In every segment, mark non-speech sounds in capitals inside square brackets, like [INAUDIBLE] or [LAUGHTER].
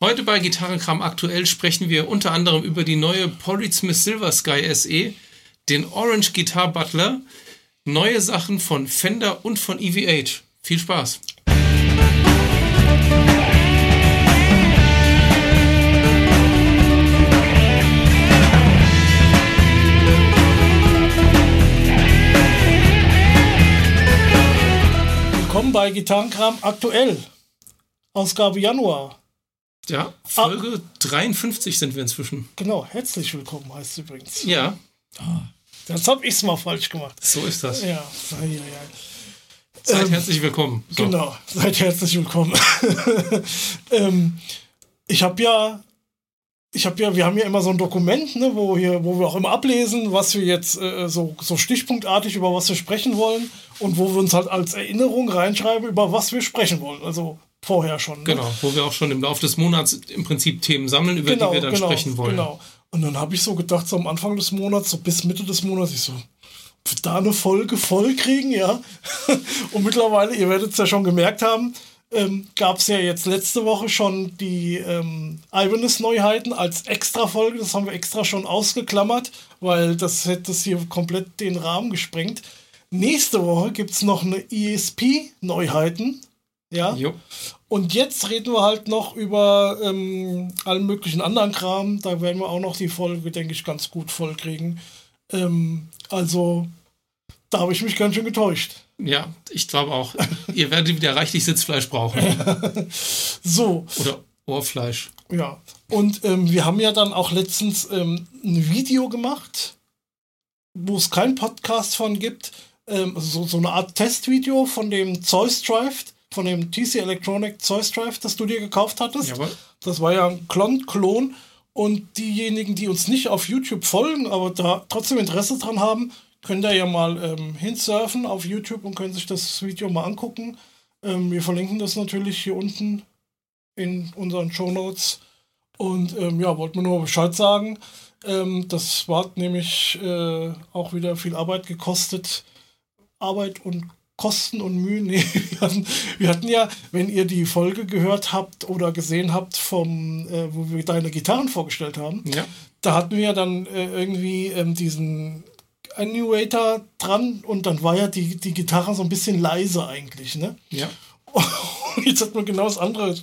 Heute bei Gitarrenkram aktuell sprechen wir unter anderem über die neue Polysmith Silver Sky SE, den Orange Guitar Butler, neue Sachen von Fender und von EVH. Viel Spaß! Willkommen bei Gitarrenkram aktuell. Ausgabe Januar. Ja, Folge ah. 53 sind wir inzwischen. Genau, herzlich willkommen heißt es übrigens. Ja. Das habe ich es mal falsch gemacht. So ist das. Ja, ja, ja. Seid ähm, herzlich willkommen. So. Genau, seid herzlich willkommen. [LAUGHS] ähm, ich habe ja, ich habe ja, wir haben ja immer so ein Dokument, ne, wo, hier, wo wir auch immer ablesen, was wir jetzt äh, so, so stichpunktartig über was wir sprechen wollen und wo wir uns halt als Erinnerung reinschreiben, über was wir sprechen wollen. Also vorher schon. Ne? Genau, wo wir auch schon im Laufe des Monats im Prinzip Themen sammeln, über genau, die wir dann genau, sprechen wollen. Genau. Und dann habe ich so gedacht, so am Anfang des Monats, so bis Mitte des Monats, ich so, da eine Folge voll kriegen, ja. [LAUGHS] Und mittlerweile, ihr werdet es ja schon gemerkt haben, ähm, gab es ja jetzt letzte Woche schon die ähm, Ibanez-Neuheiten als Extra-Folge. Das haben wir extra schon ausgeklammert, weil das hätte es hier komplett den Rahmen gesprengt. Nächste Woche gibt es noch eine ESP-Neuheiten. Ja. Jo. Und jetzt reden wir halt noch über ähm, allen möglichen anderen Kram. Da werden wir auch noch die Folge, denke ich, ganz gut vollkriegen. Ähm, also, da habe ich mich ganz schön getäuscht. Ja, ich glaube auch. Ihr werdet wieder reichlich Sitzfleisch brauchen. [LAUGHS] so. Oder Ohrfleisch. Ja. Und ähm, wir haben ja dann auch letztens ähm, ein Video gemacht, wo es keinen Podcast von gibt. Ähm, so, so eine Art Testvideo von dem Zeus Drive von dem TC Electronic Zeus Drive, das du dir gekauft hattest. Jawohl. Das war ja ein Klon-Klon. Und diejenigen, die uns nicht auf YouTube folgen, aber da trotzdem Interesse dran haben, können da ja mal ähm, hinsurfen auf YouTube und können sich das Video mal angucken. Ähm, wir verlinken das natürlich hier unten in unseren Show Notes. Und ähm, ja, wollten wir nur Bescheid sagen. Ähm, das war nämlich äh, auch wieder viel Arbeit gekostet. Arbeit und Kosten und Mühen. [LAUGHS] Nee, wir, hatten, wir hatten ja, wenn ihr die Folge gehört habt oder gesehen habt, vom, äh, wo wir deine Gitarren vorgestellt haben, ja. da hatten wir dann äh, irgendwie ähm, diesen Annuator dran und dann war ja die, die Gitarre so ein bisschen leise eigentlich, ne? Ja. [LAUGHS] Und jetzt hat man genau das andere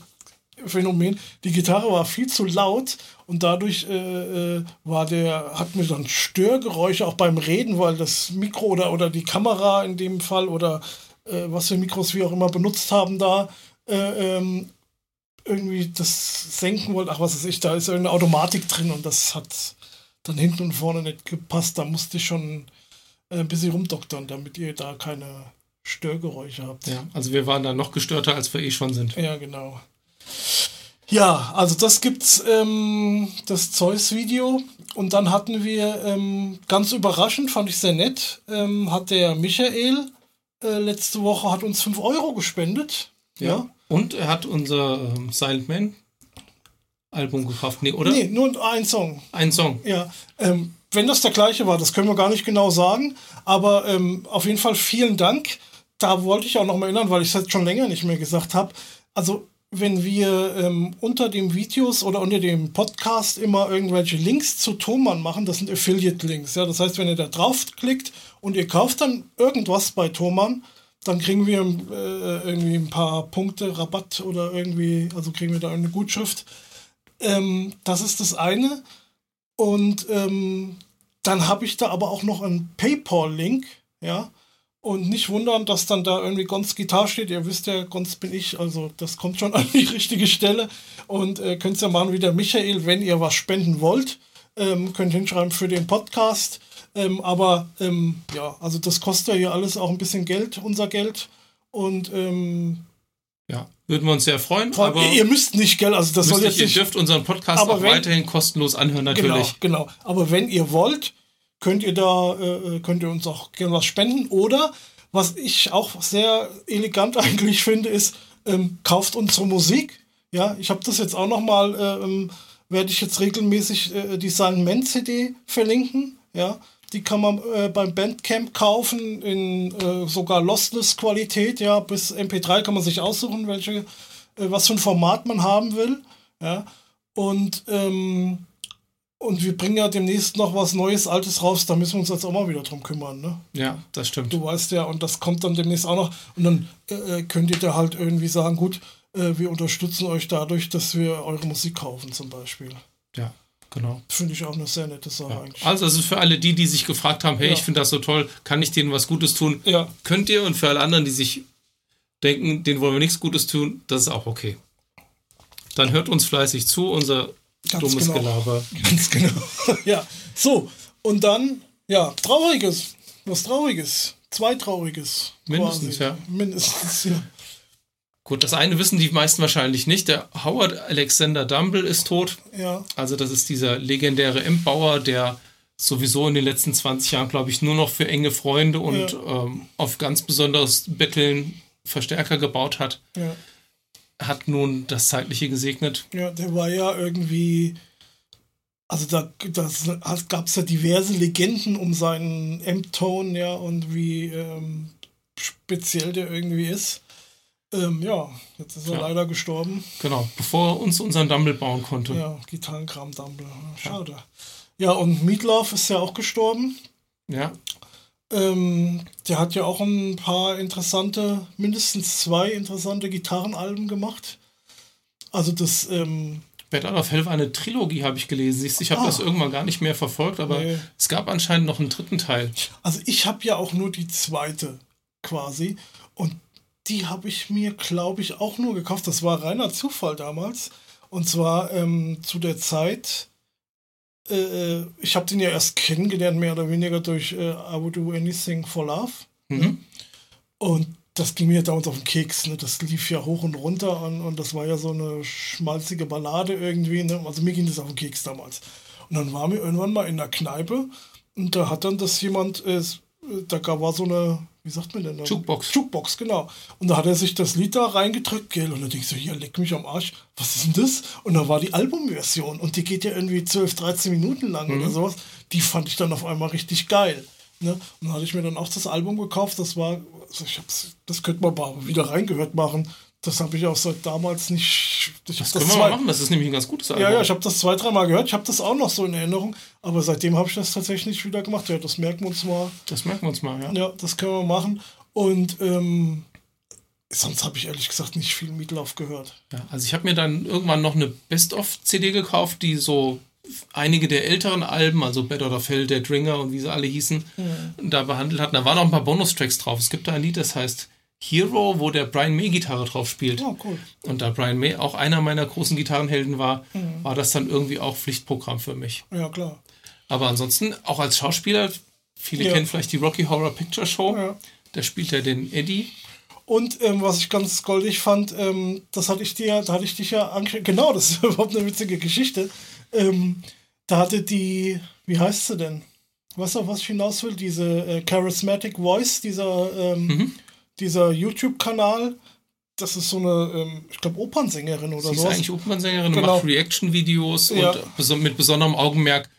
Phänomen. Die Gitarre war viel zu laut und dadurch äh, äh, war der, hat mir dann Störgeräusche auch beim Reden, weil das Mikro oder, oder die Kamera in dem Fall oder äh, was für Mikros wir auch immer benutzt haben da, äh, ähm, irgendwie das senken wollte. Ach, was weiß ich, da ist irgendeine Automatik drin und das hat dann hinten und vorne nicht gepasst. Da musste ich schon äh, ein bisschen rumdoktern, damit ihr da keine Störgeräusche habt. Ja, also wir waren da noch gestörter, als wir eh schon sind. Ja, genau. Ja, also das gibt's, ähm, das Zeus-Video. Und dann hatten wir, ähm, ganz überraschend, fand ich sehr nett, ähm, hat der Michael äh, letzte Woche hat uns 5 Euro gespendet. Ja. ja. Und er hat unser ähm, Silent Man Album gekauft, nee, oder? Nee, nur ein Song. Ein Song. Ja. Ähm, wenn das der gleiche war, das können wir gar nicht genau sagen. Aber ähm, auf jeden Fall vielen Dank. Da wollte ich auch noch mal erinnern, weil ich es jetzt schon länger nicht mehr gesagt habe. Also wenn wir ähm, unter den Videos oder unter dem Podcast immer irgendwelche Links zu Thomann machen, das sind Affiliate-Links. Ja? Das heißt, wenn ihr da draufklickt und ihr kauft dann irgendwas bei Thomann, dann kriegen wir äh, irgendwie ein paar Punkte Rabatt oder irgendwie, also kriegen wir da eine Gutschrift. Ähm, das ist das eine. Und ähm, dann habe ich da aber auch noch einen PayPal-Link, ja. Und nicht wundern, dass dann da irgendwie Gons Gitarre steht. Ihr wisst ja, Gons bin ich, also das kommt schon [LAUGHS] an die richtige Stelle. Und äh, könnt ihr machen wie der Michael, wenn ihr was spenden wollt. Ähm, könnt hinschreiben für den Podcast. Ähm, aber ähm, ja, also das kostet ja hier alles auch ein bisschen Geld, unser Geld. Und ähm, ja, würden wir uns sehr freuen. aber ihr, ihr müsst nicht, gell? Also das soll jetzt nicht. Ihr dürft unseren Podcast auch wenn, weiterhin kostenlos anhören, natürlich. Genau, genau. Aber wenn ihr wollt, könnt ihr da, äh, könnt ihr uns auch gerne was spenden. Oder, was ich auch sehr elegant [LAUGHS] eigentlich finde, ist, ähm, kauft unsere Musik. Ja, ich habe das jetzt auch nochmal, äh, ähm, werde ich jetzt regelmäßig äh, die Silent CD verlinken. Ja, die kann man äh, beim Bandcamp kaufen in äh, sogar lossless Qualität. Ja, bis MP3 kann man sich aussuchen, welche, äh, was für ein Format man haben will. Ja. Und, ähm, und wir bringen ja demnächst noch was Neues, Altes raus, da müssen wir uns jetzt auch mal wieder drum kümmern, ne? Ja, das stimmt. Du weißt ja, und das kommt dann demnächst auch noch. Und dann äh, könnt ihr da halt irgendwie sagen, gut, äh, wir unterstützen euch dadurch, dass wir eure Musik kaufen, zum Beispiel. Ja, genau. Finde ich auch eine sehr nette Sache Ja. eigentlich. Also, also für alle die, die sich gefragt haben, hey, Ja. ich finde das so toll, kann ich denen was Gutes tun? Ja, Könnt ihr und für alle anderen, die sich denken, denen wollen wir nichts Gutes tun, das ist auch okay. Dann hört uns fleißig zu, unser Ganz dummes genau. Gelaber. ganz genau. [LAUGHS] ja, so. Und dann, ja, Trauriges. Was Trauriges. Zwei Trauriges. Mindestens, quasi. ja. Mindestens, ja. Gut, das eine wissen die meisten wahrscheinlich nicht. Der Howard Alexander Dumble ist tot. Ja, Also das ist dieser legendäre Endbauer, der sowieso in den letzten 20 Jahren, glaube ich, nur noch für enge Freunde und ähm, auf ganz besonderes Betteln Verstärker gebaut hat. ja. Hat nun das Zeitliche gesegnet. Ja, der war ja irgendwie. Also da gab es ja diverse Legenden um seinen M-Tone, ja, und wie ähm, speziell der irgendwie ist. Ähm, ja, jetzt ist er Ja. leider gestorben. Genau, bevor er uns unseren Dumble bauen konnte. Ja, Gitarrenkram Dumble. Schade. Ja, und Meatloaf ist ja auch gestorben. Ja, Ähm, der hat ja auch ein paar interessante, mindestens zwei interessante Gitarrenalben gemacht. Also das, ähm, Bad Out of Hell war eine Trilogie, habe ich gelesen. Du, Ich habe Ah. das irgendwann gar nicht mehr verfolgt, aber Nee. es gab anscheinend noch einen dritten Teil. also ich habe ja auch nur die zweite quasi. Und die habe ich mir, glaube ich, auch nur gekauft. Das war reiner Zufall damals. Und zwar ähm, zu der Zeit, äh, ich habe den ja erst kennengelernt, mehr oder weniger durch äh, I Would Do Anything for Love. Mhm. Und das ging mir dauernd auf den Keks. Ne? Das lief ja hoch und runter und, und das war ja so eine schmalzige Ballade irgendwie. Ne? Also mir ging das auf den Keks damals. Und dann waren wir irgendwann mal in der Kneipe und da hat dann das jemand, äh, da gab- war so eine, wie sagt man denn? da? Jukebox. Jukebox, genau. Und da hat er sich das Lied da reingedrückt, gell? Und dann denkst du, hier, leck mich am Arsch, was ist denn das? Und da war die Albumversion und die geht ja irgendwie 12, 13 Minuten lang Mhm. oder sowas. Die fand ich dann auf einmal richtig geil. Ne? Und dann hatte ich mir dann auch das Album gekauft. Das war, also ich hab's, das könnte man mal wieder reingehört machen. Das habe ich auch seit damals nicht. Ich Das können wir zwei- mal machen, das ist nämlich ein ganz gutes Album. ja, ja, ich habe das zwei, dreimal gehört. Ich habe das auch noch so in Erinnerung. Aber seitdem habe ich das tatsächlich nicht wieder gemacht. Ja, das merken wir uns mal. das merken wir uns mal, ja. Ja, das können wir machen. Und ähm, sonst habe ich ehrlich gesagt nicht viel Meatloaf gehört. Ja, also ich habe mir dann irgendwann noch eine Best-of-CD gekauft, die so einige der älteren Alben, also Bad Out of Hell, Dead Ringer und wie sie alle hießen, da behandelt hat. Da waren auch ein paar Bonustracks drauf. Es gibt da ein Lied, das heißt Hero, wo der Brian May Gitarre drauf spielt. Oh, cool. Und da Brian May auch einer meiner großen Gitarrenhelden war, war das dann irgendwie auch Pflichtprogramm für mich. Ja, klar. Aber ansonsten, auch als Schauspieler, viele Ja. kennen vielleicht die Rocky Horror Picture Show. Ja. Da spielt er den Eddie. Und ähm, was ich ganz goldig fand, ähm, das hatte ich dir, da hatte ich dich ja angeschrieben. Genau, das ist [LAUGHS] überhaupt eine witzige Geschichte. Ähm, da hatte die, wie heißt sie denn? Weißt du, auf was ich hinaus will? Diese äh, Charismatic Voice, dieser, ähm, Mhm. Dieser YouTube-Kanal. Das ist so eine, ähm, ich glaube, Opernsängerin oder Sie ist eigentlich Opernsängerin Genau. macht Reaction-Videos Ja. und mit besonderem Augenmerk,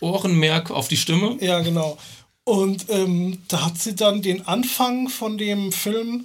Ohrenmerk auf die Stimme. Ja, genau. Und ähm, da hat sie dann den Anfang von dem Film,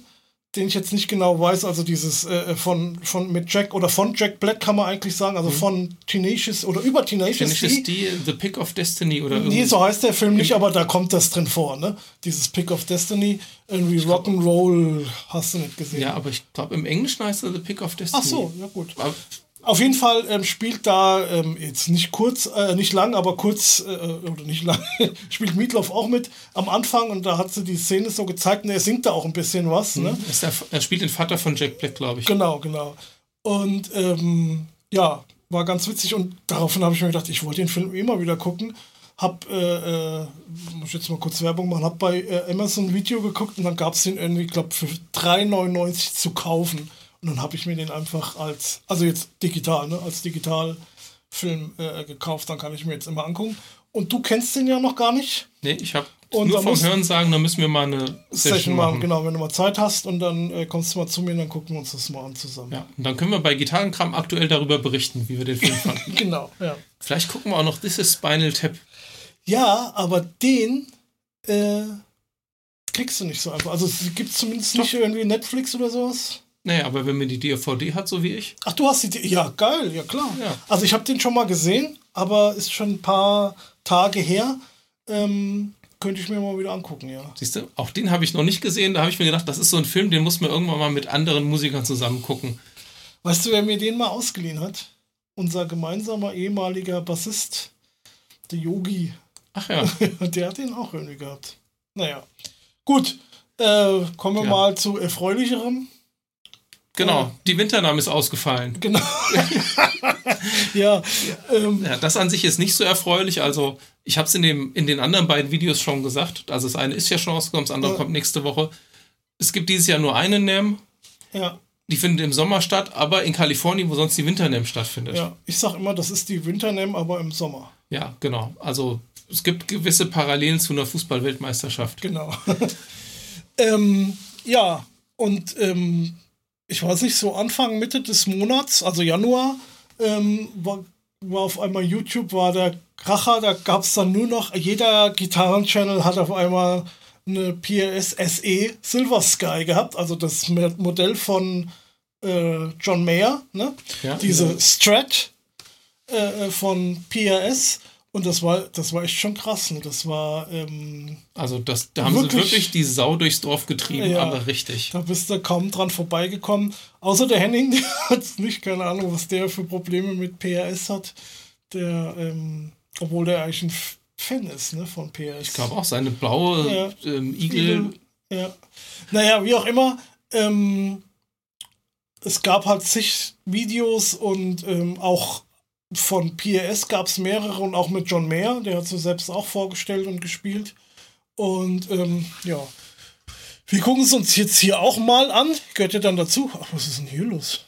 den ich jetzt nicht genau weiß, also dieses äh, von, von mit Jack oder von Jack Black kann man eigentlich sagen, also von Tenacious oder über Tenacious Tenacious D. The Pick of Destiny oder Nee, irgendwie. so heißt der Film nicht, aber da kommt das drin vor, ne? Dieses Pick of Destiny, irgendwie Rock'n'Roll hast du nicht gesehen. Ja, aber ich glaube, im Englischen heißt er The Pick of Destiny. Ach so, ja gut. Aber Auf jeden Fall ähm, spielt da ähm, jetzt nicht kurz, äh, nicht lang, aber kurz, äh, oder nicht lang, [LAUGHS] spielt Meatloaf auch mit am Anfang und da hat sie die Szene so gezeigt und er singt da auch ein bisschen was, ne? ist der, er spielt den Vater von Jack Black, glaube ich. Genau, genau. Und ähm, ja, war ganz witzig und daraufhin habe ich mir gedacht, ich wollte den Film immer wieder gucken. Hab, äh, äh, muss ich jetzt mal kurz Werbung machen, hab bei äh, Amazon ein Video geguckt und dann gab es den irgendwie, ich glaube, für 3,99 zu kaufen. Und dann habe ich mir den einfach als, also jetzt digital, ne, als Digitalfilm äh, gekauft. Dann kann ich mir jetzt immer angucken. Und du kennst den ja noch gar nicht. Nee, ich habe Und nur vom Hören sagen, da müssen wir mal eine Session, Session mal, machen. genau, wenn du mal Zeit hast und dann äh, kommst du mal zu mir und dann gucken wir uns das mal an zusammen. Ja, und dann können wir bei Gitarrenkram aktuell darüber berichten, wie wir den Film fanden. [LAUGHS] Genau, ja. Vielleicht gucken wir auch noch This is Spinal Tap. Ja, aber den äh, kriegst du nicht so einfach. Also es gibt zumindest nicht irgendwie Netflix oder sowas. Naja, aber wenn man die DVD hat, so wie ich. Ach, du hast die. Ja, geil, ja klar. Ja. Also ich habe den schon mal gesehen, aber ist schon ein paar Tage her. Ähm, könnte ich mir mal wieder angucken, ja. Siehst du, auch den habe ich noch nicht gesehen. Da habe ich mir gedacht, das ist so ein Film, den muss man irgendwann mal mit anderen Musikern zusammen gucken. Weißt du, wer mir den mal ausgeliehen hat? Unser gemeinsamer ehemaliger Bassist, der Yogi. Ach ja. [LAUGHS] der hat den auch irgendwie gehabt. Naja. Gut. Äh, kommen wir Ja. mal zu erfreulicherem. Genau, die Winternahme ist ausgefallen. Genau. [LAUGHS] ja. Ähm, Ja, das an sich ist nicht so erfreulich. Also, ich habe es in, dem- in den anderen beiden Videos schon gesagt. Also, das eine ist ja schon rausgekommen, das andere Ja. kommt nächste Woche. Es gibt dieses Jahr nur eine NAM. ja. Die findet im Sommer statt, aber in Kalifornien, wo sonst die Winter-NAM stattfindet. Ja. Ich sag immer, das ist die Winternam, aber im Sommer. Ja, genau. Also, es gibt gewisse Parallelen zu einer Fußball-Weltmeisterschaft. Genau. [LAUGHS] ähm, ja, und ähm, ich weiß nicht, so Anfang, Mitte des Monats, also Januar, ähm, war, war auf einmal YouTube, war der Kracher, da gab es dann nur noch, jeder Gitarren-Channel hat auf einmal eine PRS SE Silver Sky gehabt, also das Mo- Modell von äh, John Mayer, ne? Ja, diese genau. Strat äh, von PRS. Und das war, das war echt schon krass. Ne? Das war, ähm, Also, das, da haben Wirklich? sie wirklich die Sau durchs Dorf getrieben, Ja. aber richtig. Da bist du kaum dran vorbeigekommen. Außer der Henning, [LAUGHS] der hat nicht, keine Ahnung, was der für Probleme mit PRS hat. Der, ähm, obwohl der eigentlich ein Fan ist, ne, von PRS. Ich glaube auch, seine blaue Ja. ähm, Igel. Ja. Naja, wie auch immer, ähm, es gab halt zig Videos und ähm, auch von PRS gab es mehrere und auch mit John Mayer, der hat sie selbst auch vorgestellt und gespielt. Und ähm, ja, wir gucken es uns jetzt hier auch mal an. Gehört ja dann dazu. Ach, was ist denn hier los?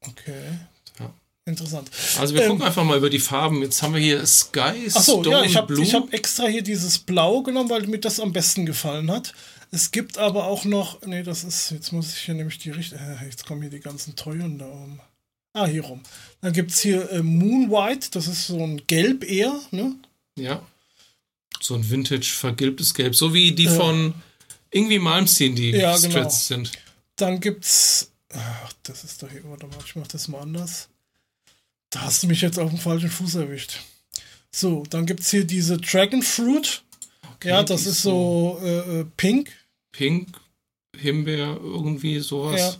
Okay. Ja. Interessant. Also, wir Ähm, gucken einfach mal über die Farben. Jetzt haben wir hier Sky, Achso, Stone ja, ich habe Blue. ich hab extra hier dieses Blau genommen, weil mir das am besten gefallen hat. Es gibt aber auch noch, nee, das ist, jetzt muss ich hier nämlich die Richtung, äh, jetzt kommen hier die ganzen teuren da oben. Ah, hier rum. Dann gibt es hier äh, Moon White, das ist so ein Gelb eher, ne? Ja. So ein Vintage vergilbtes Gelb. So wie die Ja. von irgendwie Malmsteen, die Ja, genau. Sind. Dann gibt's, ach, das ist doch hier, warte mal, ich mach das mal anders. Da hast du mich jetzt auf dem falschen Fuß erwischt. So, dann gibt es hier diese Dragon Fruit. Okay, ja, das ist so äh, äh, pink. Pink, Himbeer, irgendwie sowas. Ja.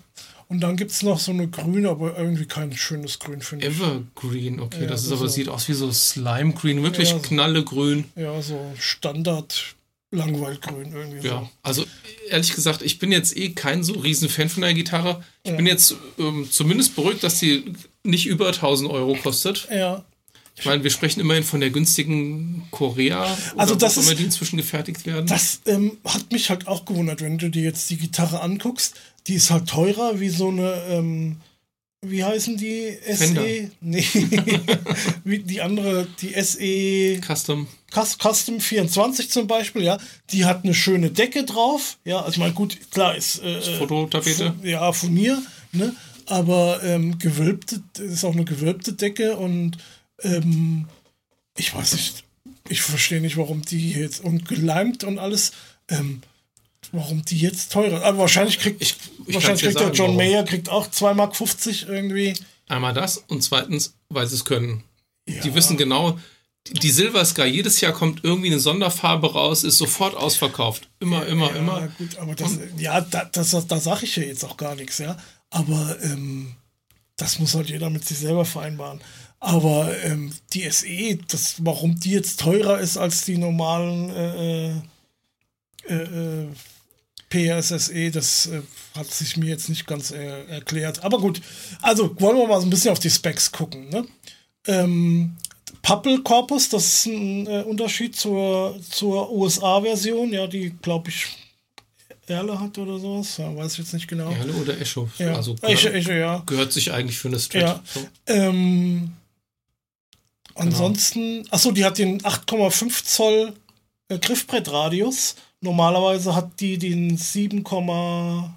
Und dann gibt es noch so eine grüne, aber irgendwie kein schönes Grün, finde ich. Evergreen, okay, Ja, das ist aber so- sieht aus wie so Slime Green, wirklich Ja, knallegrün. Ja, so Standard Langweilgrün irgendwie. Ja, So. also ehrlich gesagt, ich bin jetzt eh kein so riesen Fan von der Gitarre. Ich bin jetzt ähm, zumindest beruhigt, dass die nicht über 1000 Euro kostet. Ja. Ich meine, wir sprechen immerhin von der günstigen Korea. Oder Also das ist- die inzwischen gefertigt werden. Das ähm, hat mich halt auch gewundert, wenn du dir jetzt die Gitarre anguckst. Die ist halt teurer wie so eine, ähm, wie heißen die? Fender. SE? Nee. [LAUGHS] wie die andere, die SE Custom. Cus- Custom 24 zum Beispiel, ja. Die hat eine schöne Decke drauf. Ja, also ich meine, gut, klar, ist. Äh, äh, Fototapete. Ja, Furnier, ne? Aber ähm, gewölbte, ist auch eine gewölbte Decke und ähm, ich weiß nicht, ich verstehe nicht, warum die jetzt und geleimt und alles, ähm, warum die jetzt teurer. Aber wahrscheinlich kriegt Ich- ich wahrscheinlich kriegt der sagen, John warum. Mayer kriegt auch 2,50 Mark irgendwie. Einmal das und zweitens, weil sie es können. Ja. Die wissen genau, die- Silver Sky, jedes Jahr kommt irgendwie eine Sonderfarbe raus, ist sofort ausverkauft. Immer, immer, ja, immer. gut, aber das, ja, da, das, das, da sage ich ja jetzt auch gar nichts, ja. Aber ähm, das muss halt jeder mit sich selber vereinbaren. Aber ähm, die SE, das, warum die jetzt teurer ist als die normalen äh, äh, äh, PSSE, das äh, hat sich mir jetzt nicht ganz äh, erklärt. Aber gut, also wollen wir mal so ein bisschen auf die Specs gucken. Ne? Ähm, Puppel Corpus, das ist ein äh, Unterschied zur, zur USA-Version, ja, die glaube ich Erle hat oder sowas. Ja, weiß ich jetzt nicht genau. Erle oder Echo. Ja, Also gehört, Eche, ja. gehört sich eigentlich für eine Strat. Ja. So. Ähm, ansonsten, achso, die hat den 8,5 Zoll äh, Griffbrettradius. Normalerweise hat die den 7,5.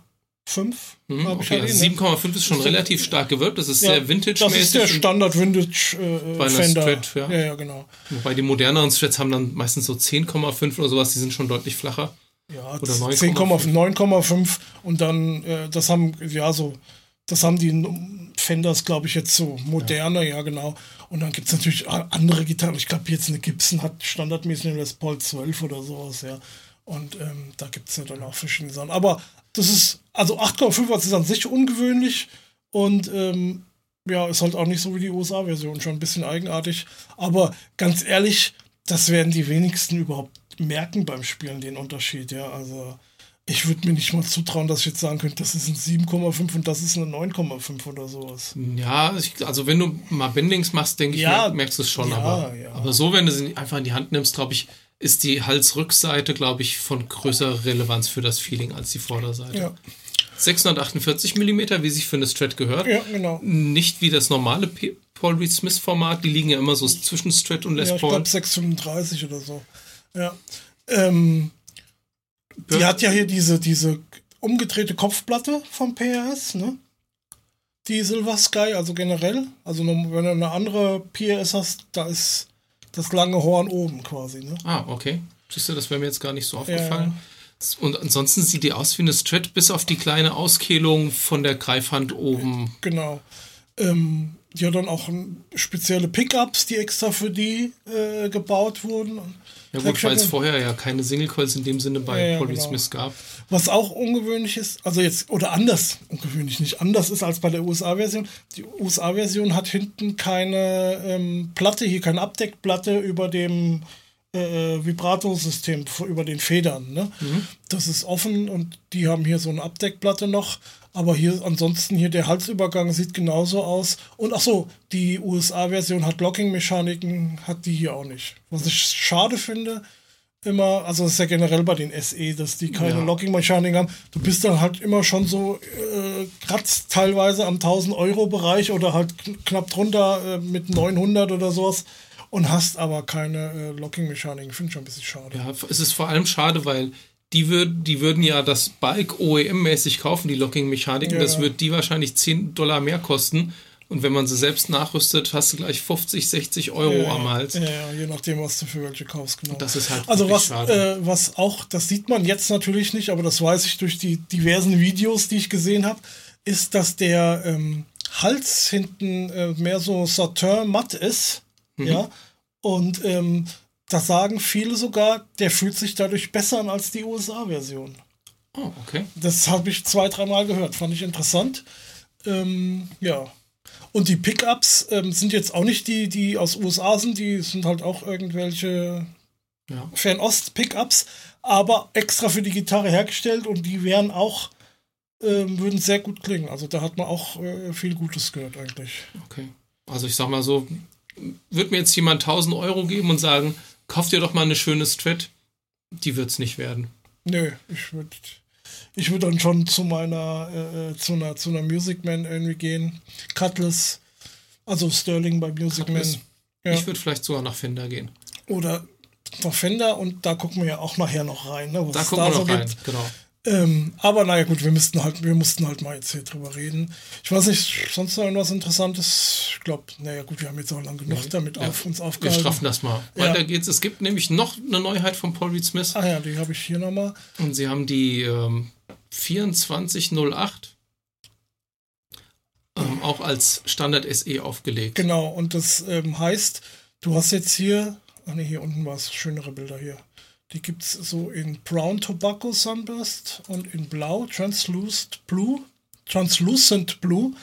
Mhm, okay, also eben, ne? 7,5 ist schon relativ stark gewölbt. Das ist Ja, sehr vintage-mäßig. Das ist der und- Standard Vintage äh, Bei einer Fender. Strat, ja. ja, ja, genau. Wobei die moderneren Strats haben dann meistens so 10,5 oder sowas, die sind schon deutlich flacher. Ja, Oder 10,5, 9,5 und dann, äh, das haben, ja, so, das haben die Fenders, glaube ich, jetzt so moderne, ja, genau. Und dann gibt es natürlich andere Gitarren. Ich glaube, jetzt eine Gibson hat standardmäßig eine Les Paul 12 oder sowas, ja. Und ähm, da gibt es ja dann auch verschiedene Sachen. Aber das ist, also 8,5 Watt ist an sich ungewöhnlich und ähm, ja, ist halt auch nicht so wie die USA-Version, schon ein bisschen eigenartig. Aber ganz ehrlich, das werden die wenigsten überhaupt merken beim Spielen, den Unterschied, ja. Also ich würde mir nicht mal zutrauen, dass ich jetzt sagen könnte, das ist ein 7,5 und das ist eine 9,5 oder sowas. Ja, ich, also wenn du mal Bendings machst, denke ich, Ja, merkst du es schon. ja, aber, ja. aber so, wenn du sie einfach in die Hand nimmst, glaube ich, ist die Halsrückseite, glaube ich, von größerer Relevanz für das Feeling als die Vorderseite. Ja, 648 mm, wie sich für eine Strat gehört. ja genau. Nicht wie das normale P Paul Reed Smith Format, die liegen ja immer so zwischen Strat und Les Ja, ich Paul. glaube 635 oder so. Ja. Ähm, die Ja. hat ja hier diese, diese umgedrehte Kopfplatte vom PRS, ne? Die Silver Sky, also generell. Also nur- wenn du eine andere PRS hast, da ist das lange Horn oben quasi, ne? Ah, okay. Siehst du, das wäre mir jetzt gar nicht so aufgefallen. Ja. Und ansonsten sieht die aus wie eine Strat, bis auf die kleine Auskehlung von der Greifhand oben. Genau. Ähm, die hat dann auch spezielle Pickups, die extra für die äh, gebaut wurden. Ja gut, weil es vorher ja keine Single Coils in dem Sinne bei Ja, ja, Paul genau. Smith gab. Was auch ungewöhnlich ist, also jetzt, oder anders, ungewöhnlich nicht, anders ist als bei der USA-Version. Die USA-Version hat hinten keine ähm, Platte, hier keine Abdeckplatte über dem äh, Vibrato-System, f- über den Federn. Ne? Das ist offen und die haben hier so eine Abdeckplatte noch. Aber hier ansonsten hier der Halsübergang sieht genauso aus. Und ach so, die USA-Version hat Locking-Mechaniken, hat die hier auch nicht. Was ich schade finde, immer, also das ist ja generell bei den SE, dass die keine Ja. Locking-Mechanik haben. Du bist dann halt immer schon so äh, kratzt teilweise am 1000-Euro-Bereich oder halt kn- knapp drunter äh, mit 900 oder sowas und hast aber keine äh, Locking-Mechanik. Finde ich schon ein bisschen schade. Ja, es ist vor allem schade, weil die, würd, die würden ja das Bike OEM-mäßig kaufen, die Locking-Mechaniken. Ja. Das wird die wahrscheinlich 10 Dollar mehr kosten. Und wenn man sie selbst nachrüstet, hast du gleich 50, 60 Euro Ja, am Hals. Ja, ja, je nachdem, was du für welche kaufst, genau. Das ist halt also was, äh, was auch, das sieht man jetzt natürlich nicht, aber das weiß ich durch die diversen Videos, die ich gesehen habe, ist, dass der ähm, Hals hinten äh, mehr so Satin matt ist, Mhm. ja, und ähm, da sagen viele sogar, der fühlt sich dadurch besser an als die USA-Version. Oh, okay. Das habe ich zwei, dreimal gehört, fand ich interessant. Ähm, ja. Und die Pickups ähm, sind jetzt auch nicht die, die aus USA sind, die sind halt auch irgendwelche Ja. Fernost-Pickups, aber extra für die Gitarre hergestellt und die wären auch, ähm, würden sehr gut klingen. Also da hat man auch äh, viel Gutes gehört eigentlich. Okay. Also ich sag mal so, wird mir jetzt jemand 1000 Euro geben und sagen, kauf dir doch mal eine schöne Strat, die wird's nicht werden. Nö, ich würde ich würd dann schon zu meiner, äh, äh, zu einer, zu einer Music Man irgendwie gehen. Cutlass, also Sterling bei Music Cutlass. Man. Ja. Ich würde vielleicht sogar nach Fender gehen. Oder noch Fender und da gucken wir ja auch nachher noch rein, ne, was Da es gucken wir so noch rein. gibt. Genau. Ähm, aber naja gut, wir müssten halt, wir mussten halt mal jetzt hier drüber reden. Ich weiß nicht, sonst noch irgendwas Interessantes? Ich glaube, naja gut, wir haben jetzt auch lang genug damit Ja. auf uns Wir aufgehalten. straffen das mal. Ja. Weiter geht's. Es gibt nämlich noch eine Neuheit von Paul Reed Smith. Ah ja, die habe ich hier nochmal. Und sie haben die ähm, 2408 ähm, auch als Standard SE aufgelegt. Genau, und das ähm, heißt, du hast jetzt hier, ach nee, hier unten war es, schönere Bilder hier. Die gibt es so in Brown Tobacco Sunburst und in Blau, Translucent Blue, Translucent Blue.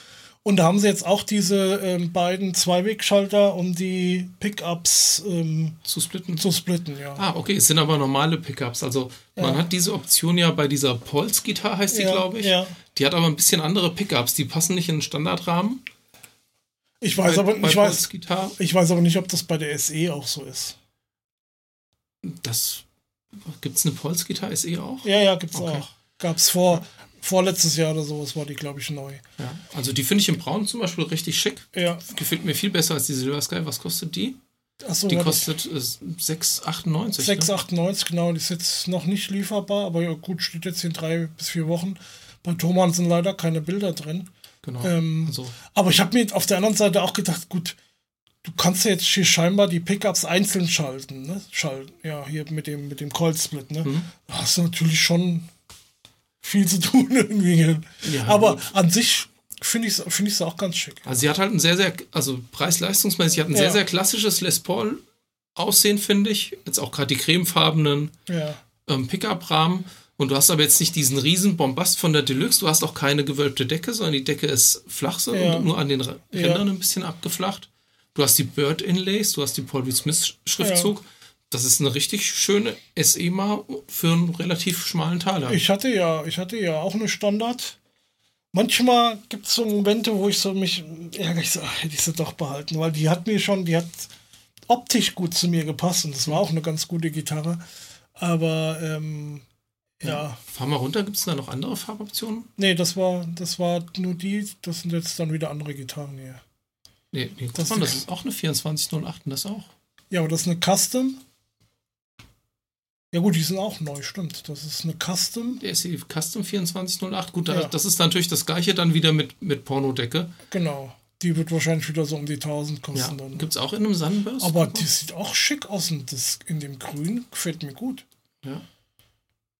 Und da haben sie jetzt auch diese ähm, beiden Zweiwegschalter, um die Pickups ähm, Zu splitten. zu splitten, ja. Ah, okay, es sind aber normale Pickups. Also man Ja. hat diese Option ja bei dieser Pulse-Gitarre, heißt die, Ja, glaube ich. ja. Die hat aber ein bisschen andere Pickups. Die passen nicht in den Standardrahmen. Ich weiß, bei, aber, bei ich, weiß, ich weiß aber nicht, ob das bei der SE auch so ist. Das gibt es eine Pulse-Gitarre SE auch? Ja, ja, gibt's Okay. auch. Gab's vor, vorletztes Jahr oder sowas war die, glaube ich, neu. Ja. Also die finde ich im Braun zum Beispiel richtig schick. Ja, Gefällt mir viel besser als die Silver Sky. Was kostet die? achso, Die war das- kostet äh, 6,98. 6,98, genau, die ist jetzt noch nicht lieferbar, aber ja, gut, steht jetzt in drei bis vier Wochen. Bei Thomann sind leider keine Bilder drin. Genau. Ähm, also, Aber ich habe mir auf der anderen Seite auch gedacht, gut, du kannst ja jetzt hier scheinbar die Pickups einzeln schalten, ne? Schalten, ja, hier mit dem, mit dem Coil-Split, ne? Mhm. Da hast du natürlich schon viel zu tun [LAUGHS] irgendwie. Ja, Aber gut. an sich finde ich es find ich's auch ganz schick. Also sie hat halt ein sehr, sehr, also preis-leistungsmäßig, sie hat ein Ja. sehr, sehr klassisches Les Paul Aussehen, finde ich. Jetzt auch gerade die cremefarbenen Ja. ähm, Pickup-Rahmen. Und du hast aber jetzt nicht diesen riesen Bombast von der Deluxe. Du hast auch keine gewölbte Decke, sondern die Decke ist flach so Ja. und nur an den Ra- Ja. Rändern ein bisschen abgeflacht. Du hast die Bird Inlays, du hast die Paul W. Smith Schriftzug. Das ist eine richtig schöne SEMA für einen relativ schmalen Taler. Ich hatte ja, ich hatte ja auch eine Standard. Manchmal gibt es so Momente, wo ich so mich ärgere, ich so, hätte ich sie doch behalten, weil die hat mir schon, die hat optisch gut zu mir gepasst und das war auch eine ganz gute Gitarre. Aber ähm, ja, Fahr mal runter, gibt es da noch andere Farboptionen? nee, das war, das war nur die, das sind jetzt dann wieder andere Gitarren hier. Nee, nee Das ist- das ist auch eine 2408 und das auch. Ja, aber das ist eine Custom. Ja gut, die sind auch neu, stimmt. Das ist eine Custom, Der SE Custom 2408. Gut, Ja. das ist natürlich das gleiche dann wieder mit, mit Pornodecke. genau. Die wird wahrscheinlich wieder so um die 1000 Ja, kosten dann. gibt es auch in einem Sunburst. Aber die sieht auch schick aus in, das, in dem Grün. Gefällt mir gut. Ja.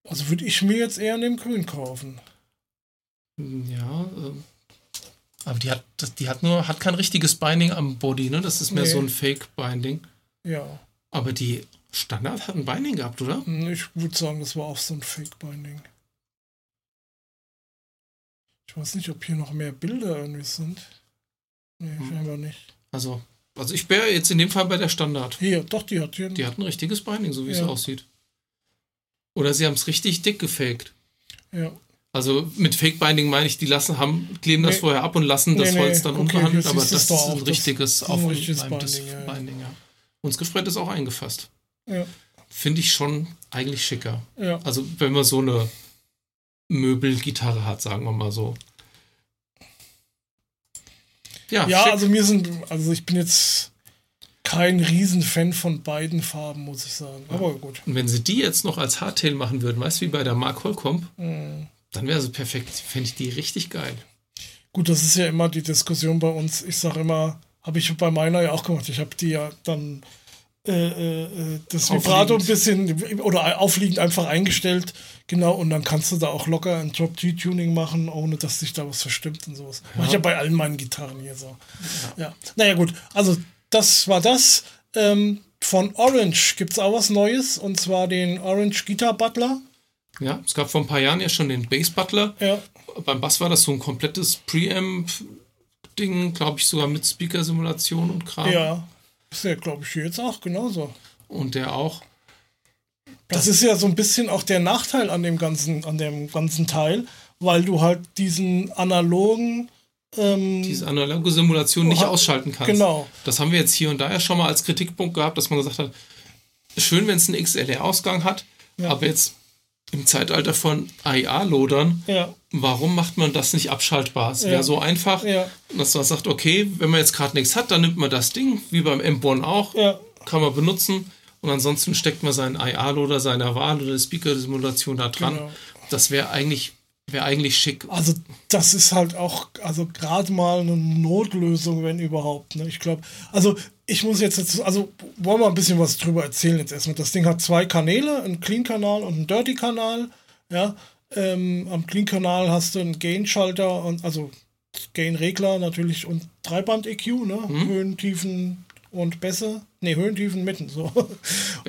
Also würde ich mir jetzt eher in dem Grün kaufen. Ja, ähm, aber die hat, die hat nur, hat kein richtiges Binding am Body, ne? Das ist mehr Nee. so ein Fake-Binding. Ja. Aber die Standard hat ein Binding gehabt, oder? Ich würde sagen, das war auch so ein Fake-Binding. Ich weiß nicht, ob hier noch mehr Bilder irgendwie sind. Nee, Hm. scheinbar nicht. Also, also ich wäre jetzt in dem Fall bei der Standard. Hier, doch, die hat hier. Die hat ein richtiges Binding, so wie es Ja. aussieht. Oder sie haben es richtig dick gefaked. ja. Also mit Fake-Binding meine ich, die lassen, haben, kleben das Nee. vorher ab und lassen das Nee. Holz dann Okay, unbehandelt, aber das du's ist doch ein auch. Das richtiges, ist ein richtiges aufgereimtes Binding, ja, ja. Binding, ja. Und das Gespräch ist auch eingefasst. Ja. Finde ich schon eigentlich schicker. Ja. Also wenn man so eine Möbelgitarre hat, sagen wir mal so. Ja, Ja, schick. also mir sind, also ich bin jetzt kein Riesenfan von beiden Farben, muss ich sagen. Aber gut. Und wenn sie die jetzt noch als Hardtail machen würden, weißt du, wie bei der Mark Holcomb, Mhm. Dann wäre sie perfekt. Fände ich die richtig geil. Gut, das ist ja immer die Diskussion bei uns. Ich sage immer, habe ich bei meiner ja auch gemacht. Ich habe die ja dann äh, äh, äh, das Vibrato ein bisschen oder aufliegend einfach eingestellt. Genau, und dann kannst du da auch locker ein Drop-G-Tuning machen, ohne dass sich da was verstimmt und sowas. Mach ich ja bei allen meinen Gitarren hier so. Ja. Naja, gut. Also, das war das. Ähm, von Orange gibt es auch was Neues und zwar den Orange Guitar Butler. Ja, es gab vor ein paar Jahren ja schon den Bass Butler. Ja, Beim Bass war das so ein komplettes Preamp-Ding, glaube ich, sogar mit Speaker-Simulation und Kram. ja. Ist ja, glaube ich, hier jetzt auch genauso. Und der auch. Das ist ja so ein bisschen auch der Nachteil an dem ganzen, an dem ganzen Teil, weil du halt diesen analogen ähm, diese analoge Simulation nicht Ha- ausschalten kannst. genau. Das haben wir jetzt hier und da ja schon mal als Kritikpunkt gehabt, dass man gesagt hat, schön, wenn es einen XLR-Ausgang hat, Ja. aber jetzt im Zeitalter von AIA-Lodern, ja, warum macht man das nicht abschaltbar? Es Ja. wäre so einfach, ja, dass man sagt, okay, wenn man jetzt gerade nichts hat, dann nimmt man das Ding, wie beim M1 auch, kann man benutzen und ansonsten steckt man seinen IA-Loader seiner Wahl oder Speaker-Simulation da dran. Genau. Das wäre eigentlich, wäre eigentlich schick. Also das ist halt auch, also gerade mal eine Notlösung, wenn überhaupt. Ne? Ich glaube, also ich muss jetzt, dazu- also wollen wir ein bisschen was drüber erzählen jetzt erstmal. Das Ding hat zwei Kanäle, einen Clean-Kanal und einen Dirty-Kanal. Ja, ähm, am Clean-Kanal hast du einen Gain-Schalter und also Gain-Regler natürlich und Dreiband-EQ, ne? Höhen, Tiefen und Bässe. Ne, Höhen, Tiefen, Mitten, so.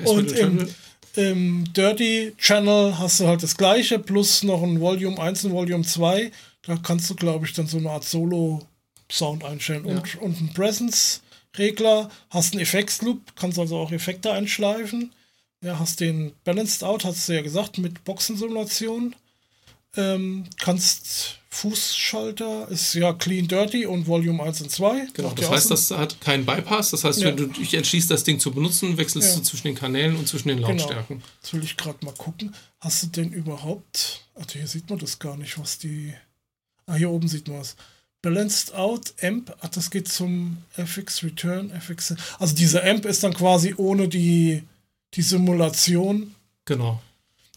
und im, im Dirty Channel hast du halt das gleiche, plus noch ein Volume 1 und Volume 2. Da kannst du, glaube ich, dann so eine Art Solo-Sound einstellen. Und, und ein Presence-Regler, hast einen Effektsloop, kannst also auch Effekte einschleifen. Ja, hast den Balanced Out, hast du ja gesagt, mit Boxensimulation. Ähm, kannst Fußschalter, ist ja Clean Dirty und Volume 1 und 2. Genau, das heißt, das hat keinen Bypass. Das heißt, Ja. wenn du dich entschließt, das Ding zu benutzen, wechselst Ja. du zwischen den Kanälen und zwischen den Genau. Lautstärken. Jetzt will ich gerade mal gucken. Hast du denn überhaupt. Also hier sieht man das gar nicht, was die. Ah, hier oben sieht man es. Balanced Out Amp. Ach, das geht zum FX Return. FX. Also dieser Amp ist dann quasi ohne die, die Simulation. Genau.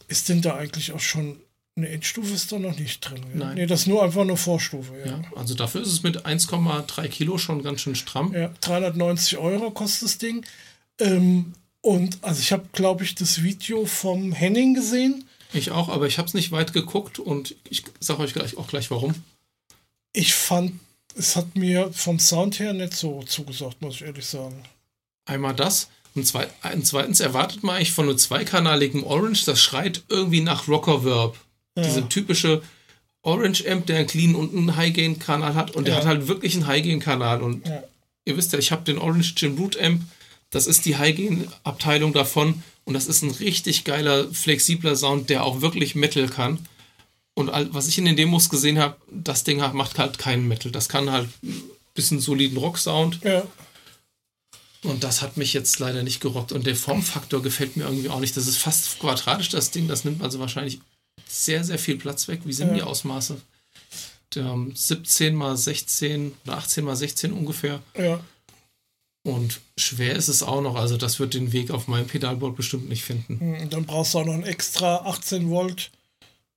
Ist denn da eigentlich auch schon Eine Endstufe ist da noch nicht drin. Ja? Nein. Nee, das ist nur einfach eine Vorstufe. Ja. Ja, also dafür ist es mit 1,3 Kilo schon ganz schön stramm. Ja, 390 Euro kostet das Ding. Ähm, und also ich habe, glaube ich, das Video vom Henning gesehen. Ich auch, aber ich habe es nicht weit geguckt und ich sage euch gleich auch gleich warum. Ich fand, es hat mir vom Sound her nicht so zugesagt, muss ich ehrlich sagen. Einmal das. Und zweit, und zweitens erwartet man eigentlich von einem zweikanaligen Orange, das schreit irgendwie nach Rockerverb. Ja. Diese typische Orange Amp, der einen Clean und einen High-Gain-Kanal hat. Und der Ja. hat halt wirklich einen High-Gain-Kanal. Und Ja. ihr wisst ja, ich habe den Orange Gin Root Amp. Das ist die High-Gain-Abteilung davon. Und das ist ein richtig geiler, flexibler Sound, der auch wirklich Metal kann. Und all, was ich in den Demos gesehen habe, das Ding macht halt keinen Metal. Das kann halt ein bisschen soliden Rock-Sound. Ja, Und das hat mich jetzt leider nicht gerockt. Und der Formfaktor gefällt mir irgendwie auch nicht. Das ist fast quadratisch, das Ding. Das nimmt also wahrscheinlich sehr, sehr viel Platz weg. Wie sind Ja. die Ausmaße? Der, ähm, 17 mal 16 oder 18 mal 16 ungefähr. ja. Und schwer ist es auch noch. Also das wird den Weg auf meinem Pedalboard bestimmt nicht finden. Hm, Dann brauchst du auch noch einen extra 18 Volt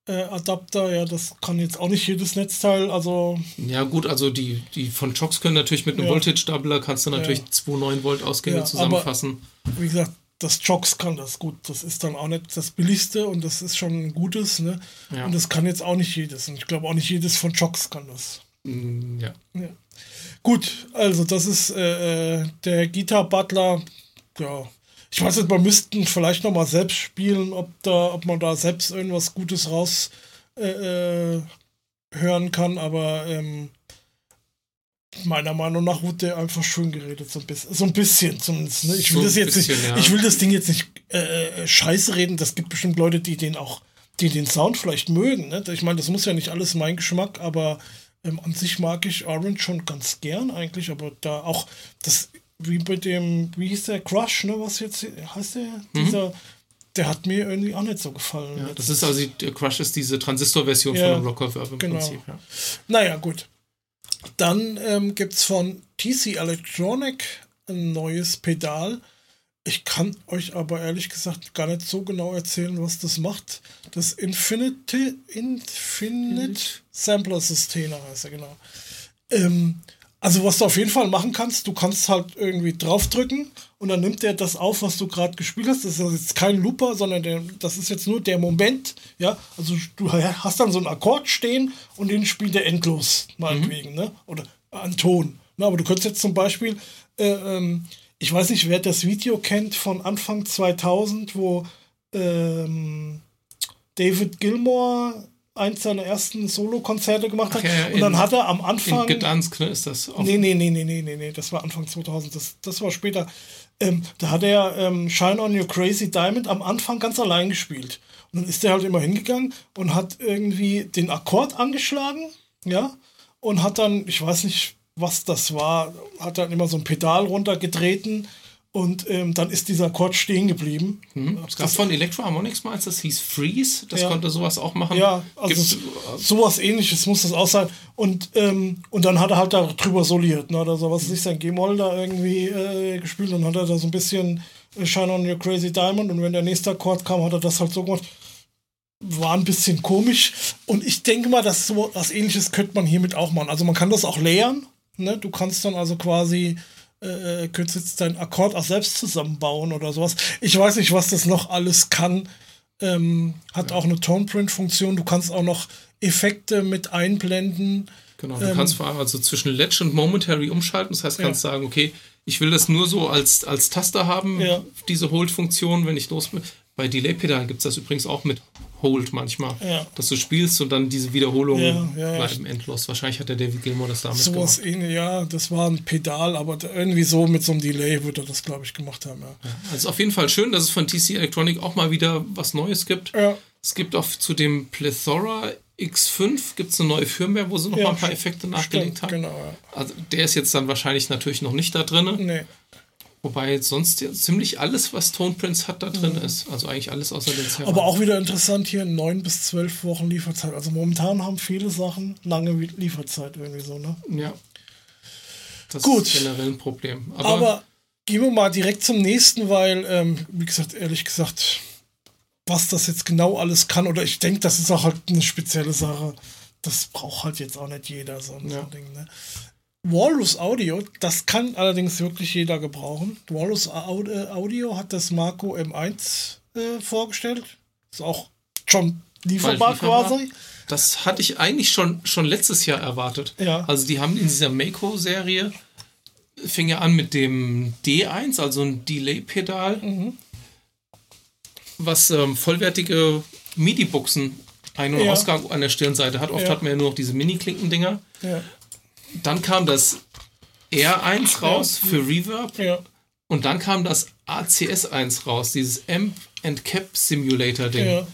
äh, Adapter. Ja, das kann jetzt auch nicht jedes Netzteil. Also Ja gut, also die, die von Chox können natürlich mit einem Ja. Voltage-Doubler kannst du natürlich Ja. 2,9 Volt Ausgänge Ja, aber- zusammenfassen. wie gesagt, das Jocks kann das gut. Das ist dann auch nicht das billigste und das ist schon ein gutes. Ne? Ja. Und das kann jetzt auch nicht jedes. Und ich glaube auch nicht jedes von Jocks kann das. Mm, ja. Ja. Gut, also das ist äh, äh, der Guitar Butler. Ja, ich weiß nicht, man müssten vielleicht noch mal selbst spielen, ob da, ob man da selbst irgendwas Gutes raus äh, äh, hören kann, aber ähm, meiner Meinung nach wurde der einfach schön geredet, so ein bisschen, so ein bisschen zumindest. Ne? Ich will So das jetzt bisschen, nicht, ja. ich will das Ding jetzt nicht äh, äh, scheiße reden. Das gibt bestimmt Leute, die den auch, die den Sound vielleicht mögen. Ne? Ich meine, das muss ja nicht alles mein Geschmack, aber ähm, an sich mag ich Orange schon ganz gern eigentlich, aber da auch das, wie bei dem, wie hieß der Crush, ne, was jetzt heißt der? Dieser, der hat mir irgendwie auch nicht so gefallen. Mhm. ja. Das ist also, die- der Crush ist diese Transistor-Version Ja, von einem Rocker-Verb im genau. Prinzip. Ja. Naja, gut. Dann ähm, gibt es von TC Electronic ein neues Pedal. Ich kann euch aber ehrlich gesagt gar nicht so genau erzählen, was das macht. Das Infinite, Infinite Sampler System heißt er, genau. Ähm, also was du auf jeden Fall machen kannst, du kannst halt irgendwie draufdrücken und dann nimmt er das auf, was du gerade gespielt hast. Das ist jetzt kein Looper, sondern der, das ist jetzt nur der Moment. Ja, also du hast dann so einen Akkord stehen und den spielt er endlos, meinetwegen, ne? Oder an Ton. Ne? Aber du könntest jetzt zum Beispiel, äh, ähm, ich weiß nicht, wer das Video kennt von Anfang 2000, wo ähm, David Gilmour eins seiner ersten Solo-Konzerte gemacht hat. Ach ja, und dann in- hat er am In Anfang. Gdansk ne, ist das. Auf, Nee, nee, nee, nee, nee, nee, nee, das war Anfang 2000, das, das war später. Ähm, da hat er ähm, Shine on Your Crazy Diamond am Anfang ganz allein gespielt. Und dann ist er halt immer hingegangen und hat irgendwie den Akkord angeschlagen, ja, und hat dann, ich weiß nicht, was das war, hat dann immer so ein Pedal runtergetreten und ähm, dann ist dieser Akkord stehen geblieben. Hm? Es gab von Electro Harmonix mal eins, das hieß Freeze. Das Ja. konnte sowas auch machen. Ja, also Gibt's, sowas ähnliches muss das auch sein. Und, ähm, und dann hat er halt da drüber soliert, ne? Oder so, was weiß ich, sein G-Moll da irgendwie äh, gespielt und hat er da so ein bisschen äh, Shine on Your Crazy Diamond und wenn der nächste Akkord kam, hat er das halt so gemacht. War ein bisschen komisch. Und ich denke mal, dass so was ähnliches könnte man hiermit auch machen. Also man kann das auch layern. Ne? Du kannst dann also quasi äh, könntest jetzt deinen Akkord auch selbst zusammenbauen oder sowas. Ich weiß nicht, was das noch alles kann. Ähm, hat auch eine Tone-Print-Funktion. Du kannst auch noch Effekte mit einblenden. Genau, du kannst vor allem also zwischen Ledge und Momentary umschalten. Das heißt, du kannst Ja. sagen, okay, ich will das nur so als, als Taster haben, Ja. diese Hold-Funktion, wenn ich los bin. Bei Delay-Pedalen gibt es das übrigens auch mit Hold manchmal. Ja. Dass du spielst und dann diese Wiederholungen Ja, ja, bleiben endlos. Wahrscheinlich hat der David Gilmour das damit Sowas gemacht. ähnlich, ja, das war ein Pedal, aber irgendwie so mit so einem Delay würde er das, glaube ich, gemacht haben. Also auf jeden Fall schön, dass es von TC Electronic auch mal wieder was Neues gibt. Es gibt auch zu dem Plethora X5 gibt es eine neue Firmware, wo sie noch mal ein paar stimmt, Effekte nachgelegt haben. Genau, ja. Also der ist jetzt dann wahrscheinlich natürlich noch nicht da drin. Nee. Wobei sonst ja ziemlich alles, was Tone Prince hat, da drin ist. Also eigentlich alles außer den Servern. Aber auch wieder interessant hier, neun bis zwölf Wochen Lieferzeit. Also momentan haben viele Sachen lange Lieferzeit irgendwie so, ne? Ja. Das Gut. ist generell ein Problem. Aber, Aber gehen wir mal direkt zum nächsten, weil, ähm, wie gesagt, ehrlich gesagt, was das jetzt genau alles kann. Oder ich denke, das ist auch halt eine spezielle Sache. Das braucht halt jetzt auch nicht jeder, so ein, ja. Ding. Ne? Walrus Audio, das kann allerdings wirklich jeder gebrauchen. Walrus Audio hat das Marco M1 äh, vorgestellt. Ist auch schon lieferbar, lieferbar quasi. Das hatte ich eigentlich schon, schon letztes Jahr erwartet. Ja. Also die haben in dieser Mako-Serie fing ja an mit dem D1, also ein Delay-Pedal, mhm. was ähm, vollwertige MIDI-Buchsen Ein- und ja. Ausgang an der Stirnseite hat. Oft ja. hat man ja nur noch diese Mini-Klinken-Dinger. Ja. Dann kam das R1 raus für Reverb. Ja. Und dann kam das ACS1 raus, dieses Amp and Cap Simulator Ding. Ja.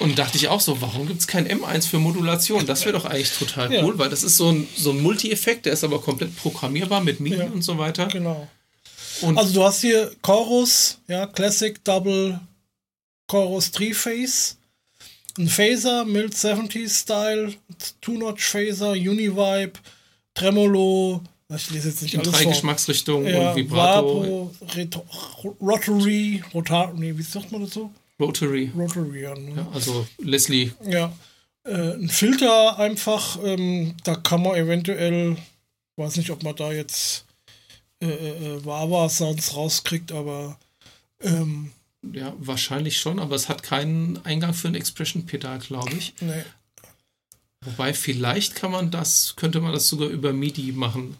Und dachte ich auch so, warum gibt es kein M1 für Modulation? Das wäre doch eigentlich total ja. cool, weil das ist so ein, so ein Multi-Effekt, der ist aber komplett programmierbar mit MIDI ja. und so weiter. Genau. Und also du hast hier Chorus, ja, Classic Double Chorus Three-Phase, ein Phaser, Mild 70s Style, Two-Notch Phaser, Univibe, Tremolo, ich lese jetzt nicht alles Drei vor. Geschmacksrichtungen ja, und Vibrato. Vapo, Rotary, Rotar, nee, wie sagt man das so? Rotary. Rotary, ja. Ne? ja also Leslie. Ja. Äh, ein Filter einfach, ähm, da kann man eventuell, weiß nicht, ob man da jetzt äh, äh, äh Wawa-Sounds rauskriegt, aber ähm, ja, wahrscheinlich schon, aber es hat keinen Eingang für ein Expression-Pedal, glaube ich. Nee. Wobei vielleicht kann man das, könnte man das sogar über MIDI machen.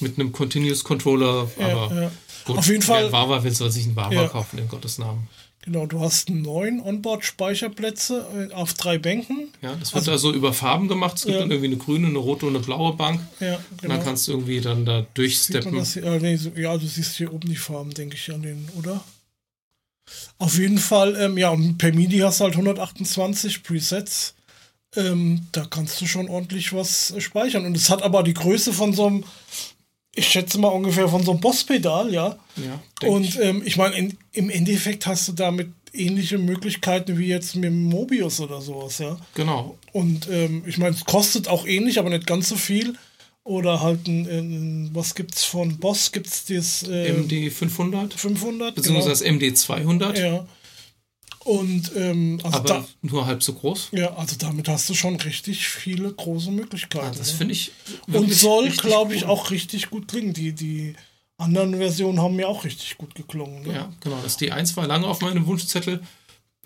Mit einem Continuous Controller, aber ja, ja. Gut, auf jeden Fall. Wer Wawa will, soll sich einen Wawa kaufen, in Gottes Namen. Genau, du hast neun Onboard-Speicherplätze äh, auf drei Bänken. Ja, das wird also, also über Farben gemacht. Es gibt ja. dann irgendwie eine grüne, eine rote und eine blaue Bank. Ja, genau. Und dann genau. kannst du irgendwie dann da durchsteppen. Hier, äh, nee, so, ja, du siehst hier oben die Farben, denke ich, an den, oder? Auf jeden Fall, ähm, ja, und per MIDI hast du halt 128 Presets. Ähm, da kannst du schon ordentlich was speichern. Und es hat aber die Größe von so einem ich schätze mal ungefähr von so einem Boss-Pedal, ja. ja und ich, ähm, ich meine, im Endeffekt hast du damit ähnliche Möglichkeiten wie jetzt mit Mobius oder sowas, ja. Genau. Und ähm, ich meine, es kostet auch ähnlich, aber nicht ganz so viel. Oder halt ein, ein was gibt's von Boss? Gibt's das äh, MD 500? 500, beziehungsweise genau. MD 200. Ja. Und ähm, also Aber da, nur halb so groß. Ja, also damit hast du schon richtig viele große Möglichkeiten. Ja, das finde ich. Und soll, glaube ich, cool. auch richtig gut klingen. Die, die anderen Versionen haben mir auch richtig gut geklungen. Ne? Ja, genau. Das D1 war lange auf meinem Wunschzettel.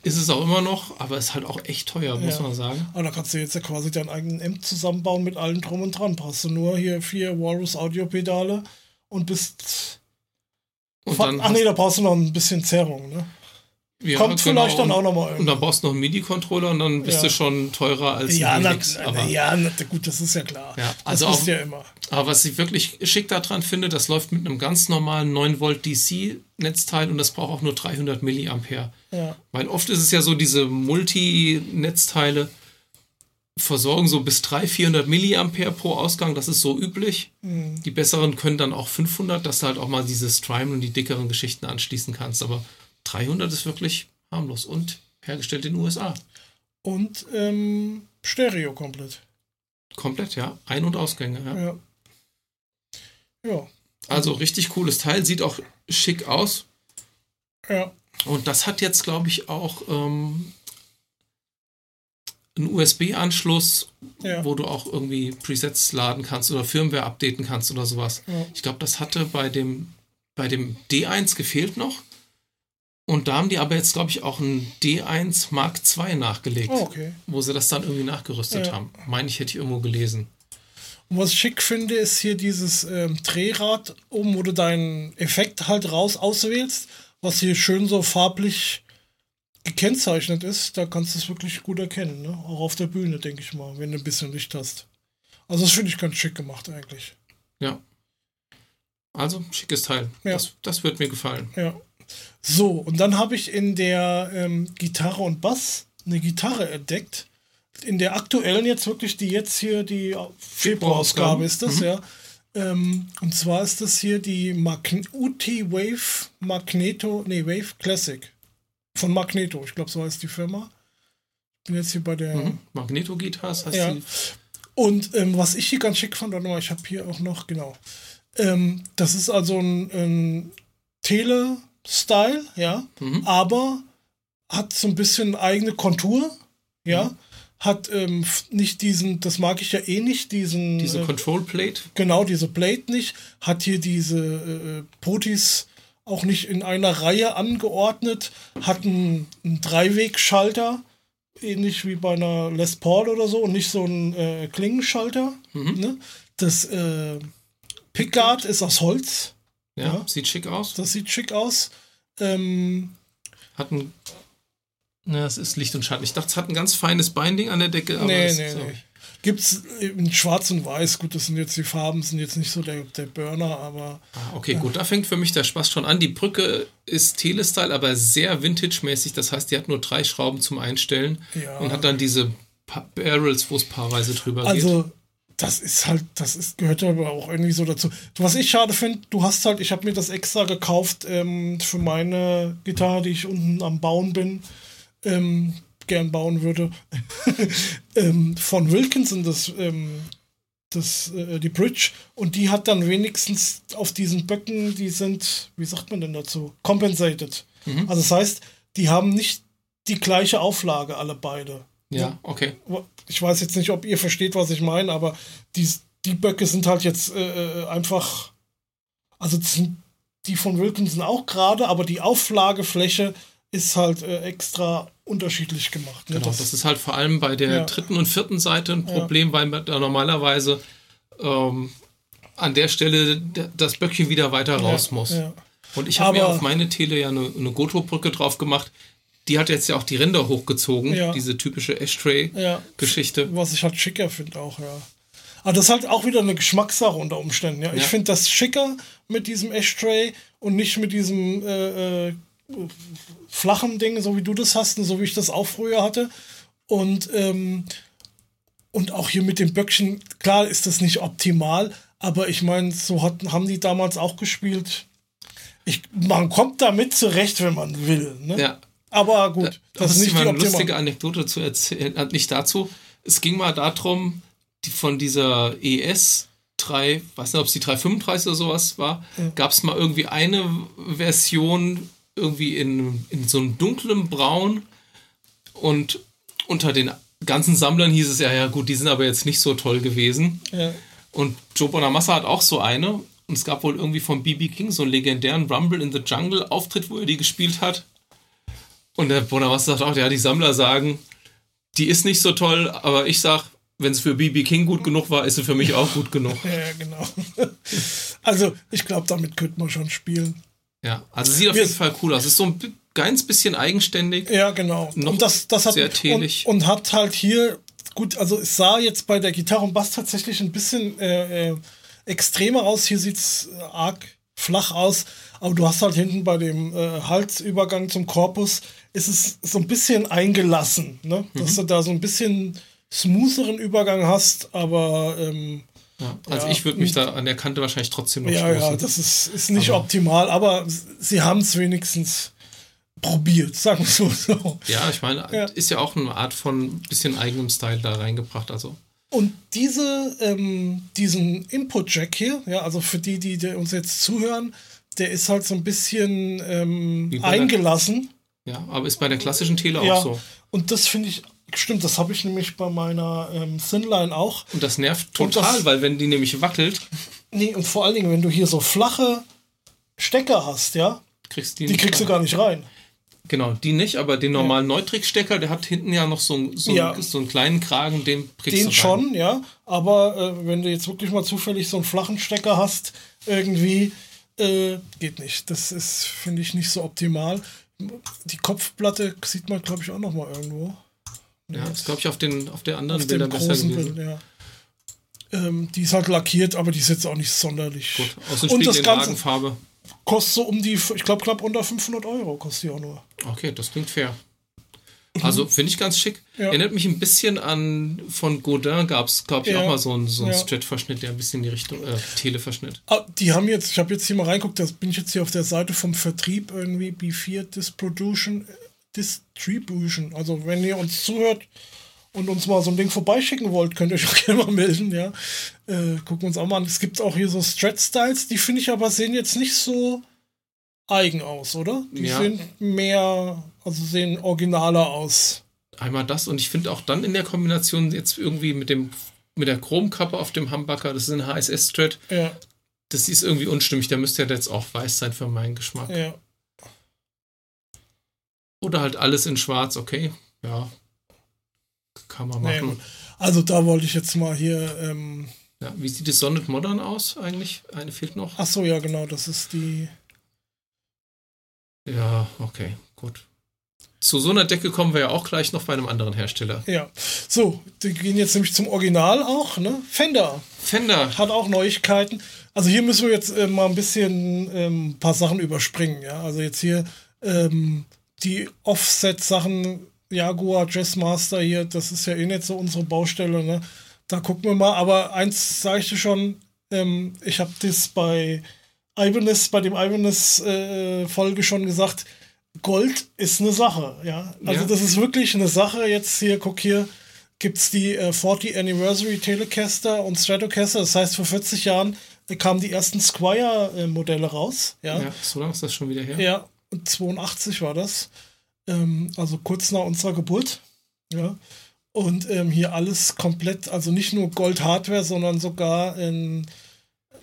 Ist es auch immer noch, aber ist halt auch echt teuer, muss ja. man sagen. Aber da kannst du jetzt ja quasi deinen eigenen Amp zusammenbauen mit allem drum und dran. Brauchst du nur hier vier Walrus Audio-Pedale und bist. Und dann Ach nee, da brauchst du noch ein bisschen Zerrung, ne? Ja, Kommt genau. vielleicht dann auch nochmal. Und dann brauchst du noch einen MIDI-Controller und dann bist ja. du schon teurer als ja, na, aber ja, na, gut, das ist ja klar. Ja, also das auch, ja immer. Aber was ich wirklich schick daran finde, das läuft mit einem ganz normalen 9 Volt DC-Netzteil und das braucht auch nur 300 Milliampere. Ja. Weil oft ist es ja so, diese Multi-Netzteile versorgen so bis 300, 400 Milliampere pro Ausgang, das ist so üblich. Mhm. Die besseren können dann auch 500, dass du halt auch mal diese Strime und die dickeren Geschichten anschließen kannst, aber 300 ist wirklich harmlos und hergestellt in den USA. Und ähm, Stereo komplett. Komplett, ja. Ein- und Ausgänge, ja. Ja. ja. Also richtig cooles Teil, sieht auch schick aus. Ja. Und das hat jetzt, glaube ich, auch ähm, einen USB-Anschluss, ja. wo du auch irgendwie Presets laden kannst oder Firmware updaten kannst oder sowas. Ja. Ich glaube, das hatte bei dem, bei dem D1 gefehlt noch. Und da haben die aber jetzt, glaube ich, auch ein D1 Mark II nachgelegt. Oh, okay. Wo sie das dann irgendwie nachgerüstet ja. haben. Meine ich, hätte ich irgendwo gelesen. Und was ich schick finde, ist hier dieses ähm, Drehrad oben, wo du deinen Effekt halt raus auswählst, was hier schön so farblich gekennzeichnet ist. Da kannst du es wirklich gut erkennen. Ne? Auch auf der Bühne, denke ich mal, wenn du ein bisschen Licht hast. Also das finde ich ganz schick gemacht eigentlich. Ja. Also, schickes Teil. Ja. Das, das wird mir gefallen. Ja. So, und dann habe ich in der ähm, Gitarre und Bass eine Gitarre entdeckt. In der aktuellen jetzt wirklich, die jetzt hier die Februarausgabe ist das, mhm. ja. Ähm, und zwar ist das hier die Magn UT Wave Magneto, nee, Wave Classic. Von Magneto, ich glaube, so heißt die Firma. Ich bin jetzt hier bei der. Mhm. Magneto Guitars heißt ja. die. Und ähm, was ich hier ganz schick fand, warte mal, ich habe hier auch noch, genau. Ähm, das ist also ein, ein Tele Style, ja, mhm. aber hat so ein bisschen eigene Kontur, ja. Mhm. Hat ähm, nicht diesen, das mag ich ja eh nicht, diesen. Diese äh, Control Plate? Genau, diese Plate nicht. Hat hier diese äh, Potis auch nicht in einer Reihe angeordnet. Hat einen, einen Dreiwegschalter, ähnlich wie bei einer Les Paul oder so, und nicht so ein äh, Klingenschalter. Mhm. Ne? Das äh, Pickguard ist aus Holz. Ja, ja, sieht schick aus. Das sieht schick aus. Ähm, hat ein. Na, es ist Licht und Schatten. Ich dachte, es hat ein ganz feines Binding an der Decke. Aber nee, nee, so. nee. Gibt es in Schwarz und Weiß, gut, das sind jetzt die Farben, sind jetzt nicht so der, der Burner, aber. Ah, okay, gut, da fängt für mich der Spaß schon an. Die Brücke ist Telestyle, aber sehr vintage-mäßig. Das heißt, die hat nur drei Schrauben zum Einstellen ja. und hat dann diese Barrels, wo es paarweise drüber also, geht. Also, das ist halt, das ist, gehört aber auch irgendwie so dazu. Was ich schade finde, du hast halt, ich habe mir das extra gekauft ähm, für meine Gitarre, die ich unten am Bauen bin, ähm, gern bauen würde, [LAUGHS] ähm, von Wilkinson, das, ähm, das, äh, die Bridge. Und die hat dann wenigstens auf diesen Böcken, die sind, wie sagt man denn dazu, compensated. Mhm. Also das heißt, die haben nicht die gleiche Auflage, alle beide. Ja, okay. Ich weiß jetzt nicht, ob ihr versteht, was ich meine, aber die, die Böcke sind halt jetzt äh, äh einfach. Also sind die von Wilkinson auch gerade, aber die Auflagefläche ist halt äh, extra unterschiedlich gemacht. Ne? Genau, das, das, ist halt vor allem bei der ja. dritten und vierten Seite ein Problem, ja. weil man da normalerweise ähm, an der Stelle das Böckchen wieder weiter raus muss. Ja. Und ich habe mir auf meine Tele ja eine, eine Goto-Brücke drauf gemacht, die hat jetzt ja auch die Ränder hochgezogen, ja. diese typische Ashtray-Geschichte. Ja, was ich halt schicker finde auch, ja. Aber das ist halt auch wieder eine Geschmackssache unter Umständen, ja. Ich finde das schicker mit diesem Ashtray und nicht mit diesem äh, äh, flachen Ding, so wie du das hast und so wie ich das auch früher hatte. Und, ähm, und auch hier mit dem Böckchen, klar ist das nicht optimal, aber ich meine, so hat, haben die damals auch gespielt. Ich, man kommt damit zurecht, wenn man will. Ne? Ja, aber gut, das, das ist nicht mal eine lustige Anekdote zu erzählen, äh, nicht dazu. Es ging mal darum, die, von dieser ES 3, weiß nicht, ob es die 335 oder sowas war, ja. gab es mal irgendwie eine Version irgendwie in, in so einem dunklen Braun und unter den ganzen Sammlern hieß es ja, ja gut, die sind aber jetzt nicht so toll gewesen. Ja. Und Joe Bonamassa hat auch so eine und es gab wohl irgendwie von BB King so einen legendären Rumble in the Jungle Auftritt, wo er die gespielt hat. Und der Bonamassa sagt auch, ja, die Sammler sagen, die ist nicht so toll, aber ich sag, wenn es für BB King gut genug war, ist sie für mich auch gut genug. [LAUGHS] ja, genau. [LAUGHS] Also, ich glaube, damit könnte man schon spielen. Ja, also sieht auf jeden Fall cool aus. Ist so ein ganz bisschen eigenständig. Ja, genau. Und das, das hat, sehr und, und, hat halt hier, gut, also es sah jetzt bei der Gitarre und Bass tatsächlich ein bisschen äh, äh, extremer aus. Hier sieht es arg flach aus. Aber du hast halt hinten bei dem äh, Halsübergang zum Korpus ist es so ein bisschen eingelassen, ne? dass mhm. du da so ein bisschen smootheren Übergang hast, aber ähm, ja, also ja, ich würde mich da an der Kante wahrscheinlich trotzdem noch Ja, stoßen. ja, das ist, ist nicht aber optimal, aber sie haben es wenigstens probiert, sagen wir so. Ja, ich meine, ja. ist ja auch eine Art von bisschen eigenem Style da reingebracht, also. Und diese, ähm, diesen Input-Jack hier, ja, also für die, die, die uns jetzt zuhören, der ist halt so ein bisschen ähm, eingelassen. Ja, aber ist bei der klassischen Tele ja. auch so. Und das finde ich, stimmt, das habe ich nämlich bei meiner ähm, Thinline auch. Und das nervt total, das, weil wenn die nämlich wackelt. Nee, und vor allen Dingen, wenn du hier so flache Stecker hast, ja, kriegst die, die kriegst rein. du gar nicht rein. Genau, die nicht, aber den normalen ja. Neutrik-Stecker, der hat hinten ja noch so, so, ja. so einen kleinen Kragen, den kriegst den du Den schon, ja, aber äh, wenn du jetzt wirklich mal zufällig so einen flachen Stecker hast, irgendwie, äh, geht nicht. Das ist, finde ich, nicht so optimal. Die Kopfplatte sieht man, glaube ich, auch noch mal irgendwo. Ja, das glaube ich auf, den, auf der anderen Bildern besser gewesen. Bild, ja. Ähm, die ist halt lackiert, aber die ist jetzt auch nicht sonderlich. Gut, aus dem Und das Ganze Wagenfarbe. kostet so um die, ich glaube, knapp unter 500 Euro kostet die auch nur. Okay, das klingt fair. Also finde ich ganz schick. Ja. Erinnert mich ein bisschen an von Godin gab es, glaube ich, ja. auch mal so einen, so einen ja. Strat-Verschnitt, der ein bisschen in die Richtung äh, Tele-Verschnitt. Ah, die haben jetzt, ich habe jetzt hier mal reinguckt, da bin ich jetzt hier auf der Seite vom Vertrieb irgendwie B4 Distribution. Distribution. Also wenn ihr uns zuhört und uns mal so ein Ding vorbeischicken wollt, könnt ihr euch [LAUGHS] auch gerne mal melden, ja. Äh, gucken wir uns auch mal an. Es gibt auch hier so Strat-Styles, die finde ich aber sehen jetzt nicht so eigen aus, oder? Die Ja. sind mehr, also sehen originaler aus. Einmal das und ich finde auch dann in der Kombination jetzt irgendwie mit dem mit der Chromkappe auf dem Humbucker, das ist ein HSS-Thread, Ja, das ist irgendwie unstimmig. Der müsste ja jetzt auch weiß sein für meinen Geschmack. ja. Oder halt alles in schwarz, okay. Ja. Kann man Nee, machen. gut. Also da wollte ich jetzt mal hier, ähm, ja, wie sieht das Sonnet Modern aus eigentlich? Eine fehlt noch. ach so, ja genau, das ist die, Ja, okay, gut. Zu so einer Decke kommen wir ja auch gleich noch bei einem anderen Hersteller. ja. So, die gehen jetzt nämlich zum Original auch, ne? Fender Fender. hat auch Neuigkeiten. Also hier müssen wir jetzt äh, mal ein bisschen ähm, ein paar Sachen überspringen, ja. Also jetzt hier ähm, die Offset-Sachen, Jaguar, Jazzmaster hier, das ist ja eh nicht so unsere Baustelle, ne? Da gucken wir mal. Aber eins sage ich dir schon, ähm, ich habe das bei Ibanez, bei dem Ibanez-Folge schon gesagt, Gold ist eine Sache, ja. Also Ja. das ist wirklich eine Sache. Jetzt hier, guck hier, gibt es die äh, 40 Anniversary Telecaster und Stratocaster. Das heißt, vor 40 Jahren äh, kamen die ersten Squire-Modelle raus. Ja, Ja, so lange ist das schon wieder her. ja und 82 war das. Ähm, also kurz nach unserer Geburt. Ja. Und ähm, hier alles komplett, also nicht nur Gold-Hardware, sondern sogar ein,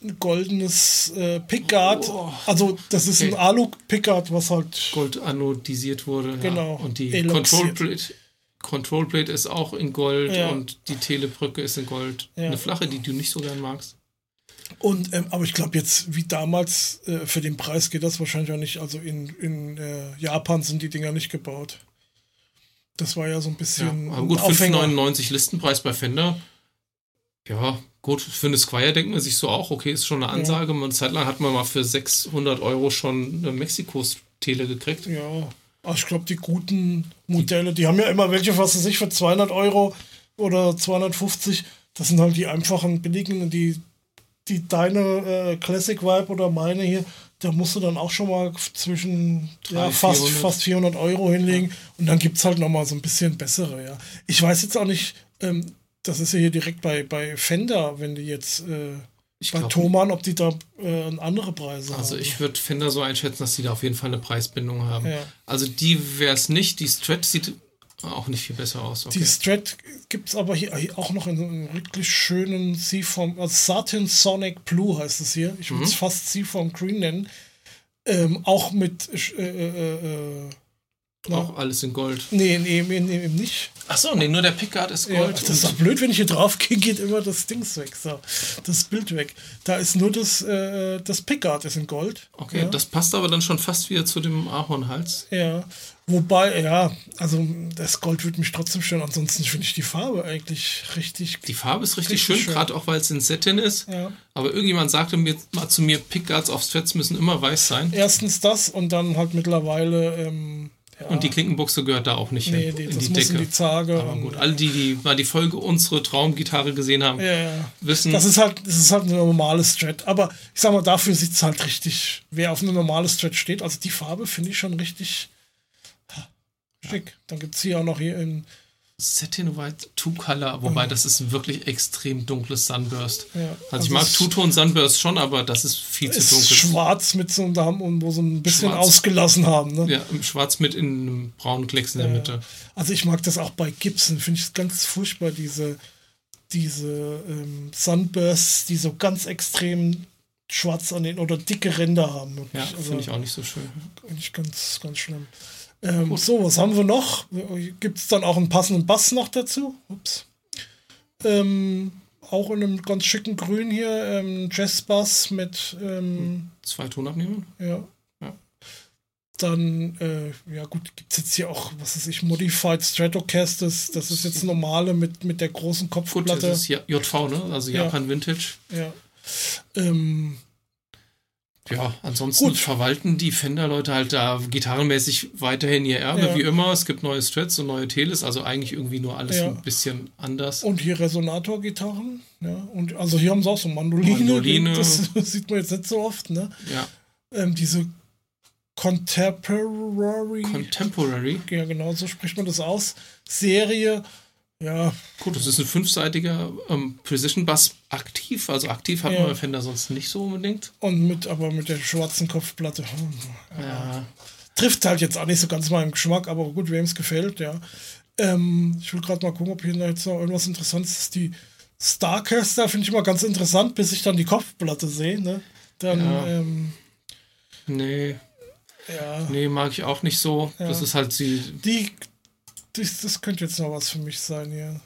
ein goldenes äh, Pickguard. Oh. Also das ist ein Okay. Alu-Pickguard, was halt Gold anodisiert wurde. Genau. Ja. Und die. Control Plate, Control Plate ist auch in Gold Ja. und die Telebrücke ist in Gold. Ja. Eine flache, die du nicht so gern magst. Und, ähm, aber ich glaube jetzt, wie damals, äh, für den Preis geht das wahrscheinlich auch nicht. Also in, in äh, Japan sind die Dinger nicht gebaut. Das war ja so ein Ja, bisschen aber gut, ein Aufhänger. 5,99 Listenpreis bei Fender. Ja, gut, für eine Squire denkt man sich so auch, okay, ist schon eine Ansage. Eine Zeit lang hat man mal für 600 Euro schon eine Mexiko-Tele gekriegt. Ja, also ich glaube, die guten Modelle, die haben ja immer welche, was weiß ich, für 200 Euro oder 250. Das sind halt die einfachen, billigen, die, die deine äh, Classic Vibe oder meine hier, da musst du dann auch schon mal zwischen ja, 300, fast, 400. fast 400 Euro hinlegen. Und dann gibt es halt nochmal so ein bisschen bessere, ja. Ich weiß jetzt auch nicht, ähm, das ist ja hier direkt bei, bei Fender, wenn die jetzt äh, bei glaub, Thomann, ob die da äh, andere Preise Also haben. ich würde Fender so einschätzen, dass die da auf jeden Fall eine Preisbindung haben. Ja. Also die wäre es nicht. Die Strat sieht auch nicht viel besser aus. Okay. Die Strat gibt es aber hier, hier auch noch in so einem wirklich schönen Seaform, also Satin Sonic Blue heißt es hier. Ich würde es fast Seaform Green nennen. Ähm, auch mit, äh, äh, na, Auch alles in Gold. nee, nee, nee, nee, eben nicht. Achso, nee, nur der Pickguard ist Ja, Gold. das ist doch blöd, wenn ich hier drauf gehe, geht immer das Dings weg, so, das Bild weg. Da ist nur das, äh, das Pickguard ist in Gold. okay, ja. das passt aber dann schon fast wieder zu dem Ahornhals. Ja, wobei, ja, also das Gold würde mich trotzdem stören. Ansonsten finde ich die Farbe eigentlich richtig. Die Farbe ist richtig, Richtig schön, schön. gerade auch weil es in Satin ist. Ja. Aber irgendjemand sagte mir mal zu mir, Pickguards auf Strats müssen immer weiß sein. Erstens das und dann halt mittlerweile. Ähm, ja, Und die Klinkenbuchse gehört da auch nicht nee, hin. die, in das die muss Decke. in die Zarge. aber gut, alle, die, die mal die Folge unsere Traumgitarre gesehen haben, ja, ja. wissen, Das ist halt, das ist halt eine normale Strat. Aber ich sag mal, dafür sieht es halt richtig. Wer auf eine normale Strat steht, also die Farbe finde ich schon richtig schick. Dann gibt es hier auch noch hier in. Satin White Two Color, wobei das ist ein wirklich extrem dunkles Sunburst. Ja, also, also ich mag Two-Tone Sunburst schon, aber das ist viel zu Ist dunkel. schwarz mit so einem Damen und wo so ein bisschen Schwarz. ausgelassen haben. Ne? Ja, im Schwarz mit in einem braunen Klecks in der Mitte. Also ich mag das auch bei Gibson, finde ich ganz furchtbar, diese, diese ähm, Sunbursts, die so ganz extrem schwarz an den oder dicke Ränder haben. Ja, also, finde ich auch nicht so schön. Finde ich ganz, ganz schlimm. Ähm, so, was haben wir noch? Gibt es dann auch einen passenden Bass noch dazu? Ups. Ähm, auch in einem ganz schicken Grün hier, ähm, Jazzbass mit, ähm, Zwei Tonabnehmer? ja. Ja. Dann, äh, ja gut, gibt es jetzt hier auch, was weiß ich, Modified Stratocasters. Das ist jetzt normale mit, mit der großen Gut, Kopfplatte. das ist JV, ne? Also Ja. Japan Vintage. ja. Ähm, Ja, ansonsten Gut. verwalten die Fender-Leute halt da gitarrenmäßig weiterhin ihr Erbe, Ja. wie immer. Es gibt neue Strats und neue Teles, also eigentlich irgendwie nur alles Ja. ein bisschen anders. und hier Resonator-Gitarren. Ja, und also hier haben sie auch so Mandoline. Mandoline. Das [LAUGHS] sieht man jetzt nicht so oft, ne? Ja, Ähm, diese Contemporary. Contemporary. ja, genau, so spricht man das aus. Serie Ja, Gut, das ist ein fünfseitiger ähm, Precision Bass aktiv. Also aktiv hat Ja. man Fender sonst nicht so unbedingt. und mit, aber mit der schwarzen Kopfplatte. Ja. Trifft halt jetzt auch nicht so ganz meinen Geschmack, aber gut, wem es gefällt, ja. Ähm, ich will gerade mal gucken, ob hier jetzt noch irgendwas Interessantes ist. Die Starcaster finde ich immer ganz interessant, bis ich dann die Kopfplatte sehe, ne? Dann, Ja. ähm, Nee, ja. nee, mag ich auch nicht so. Das ist halt die. Die, das, das könnte jetzt noch was für mich sein, ja.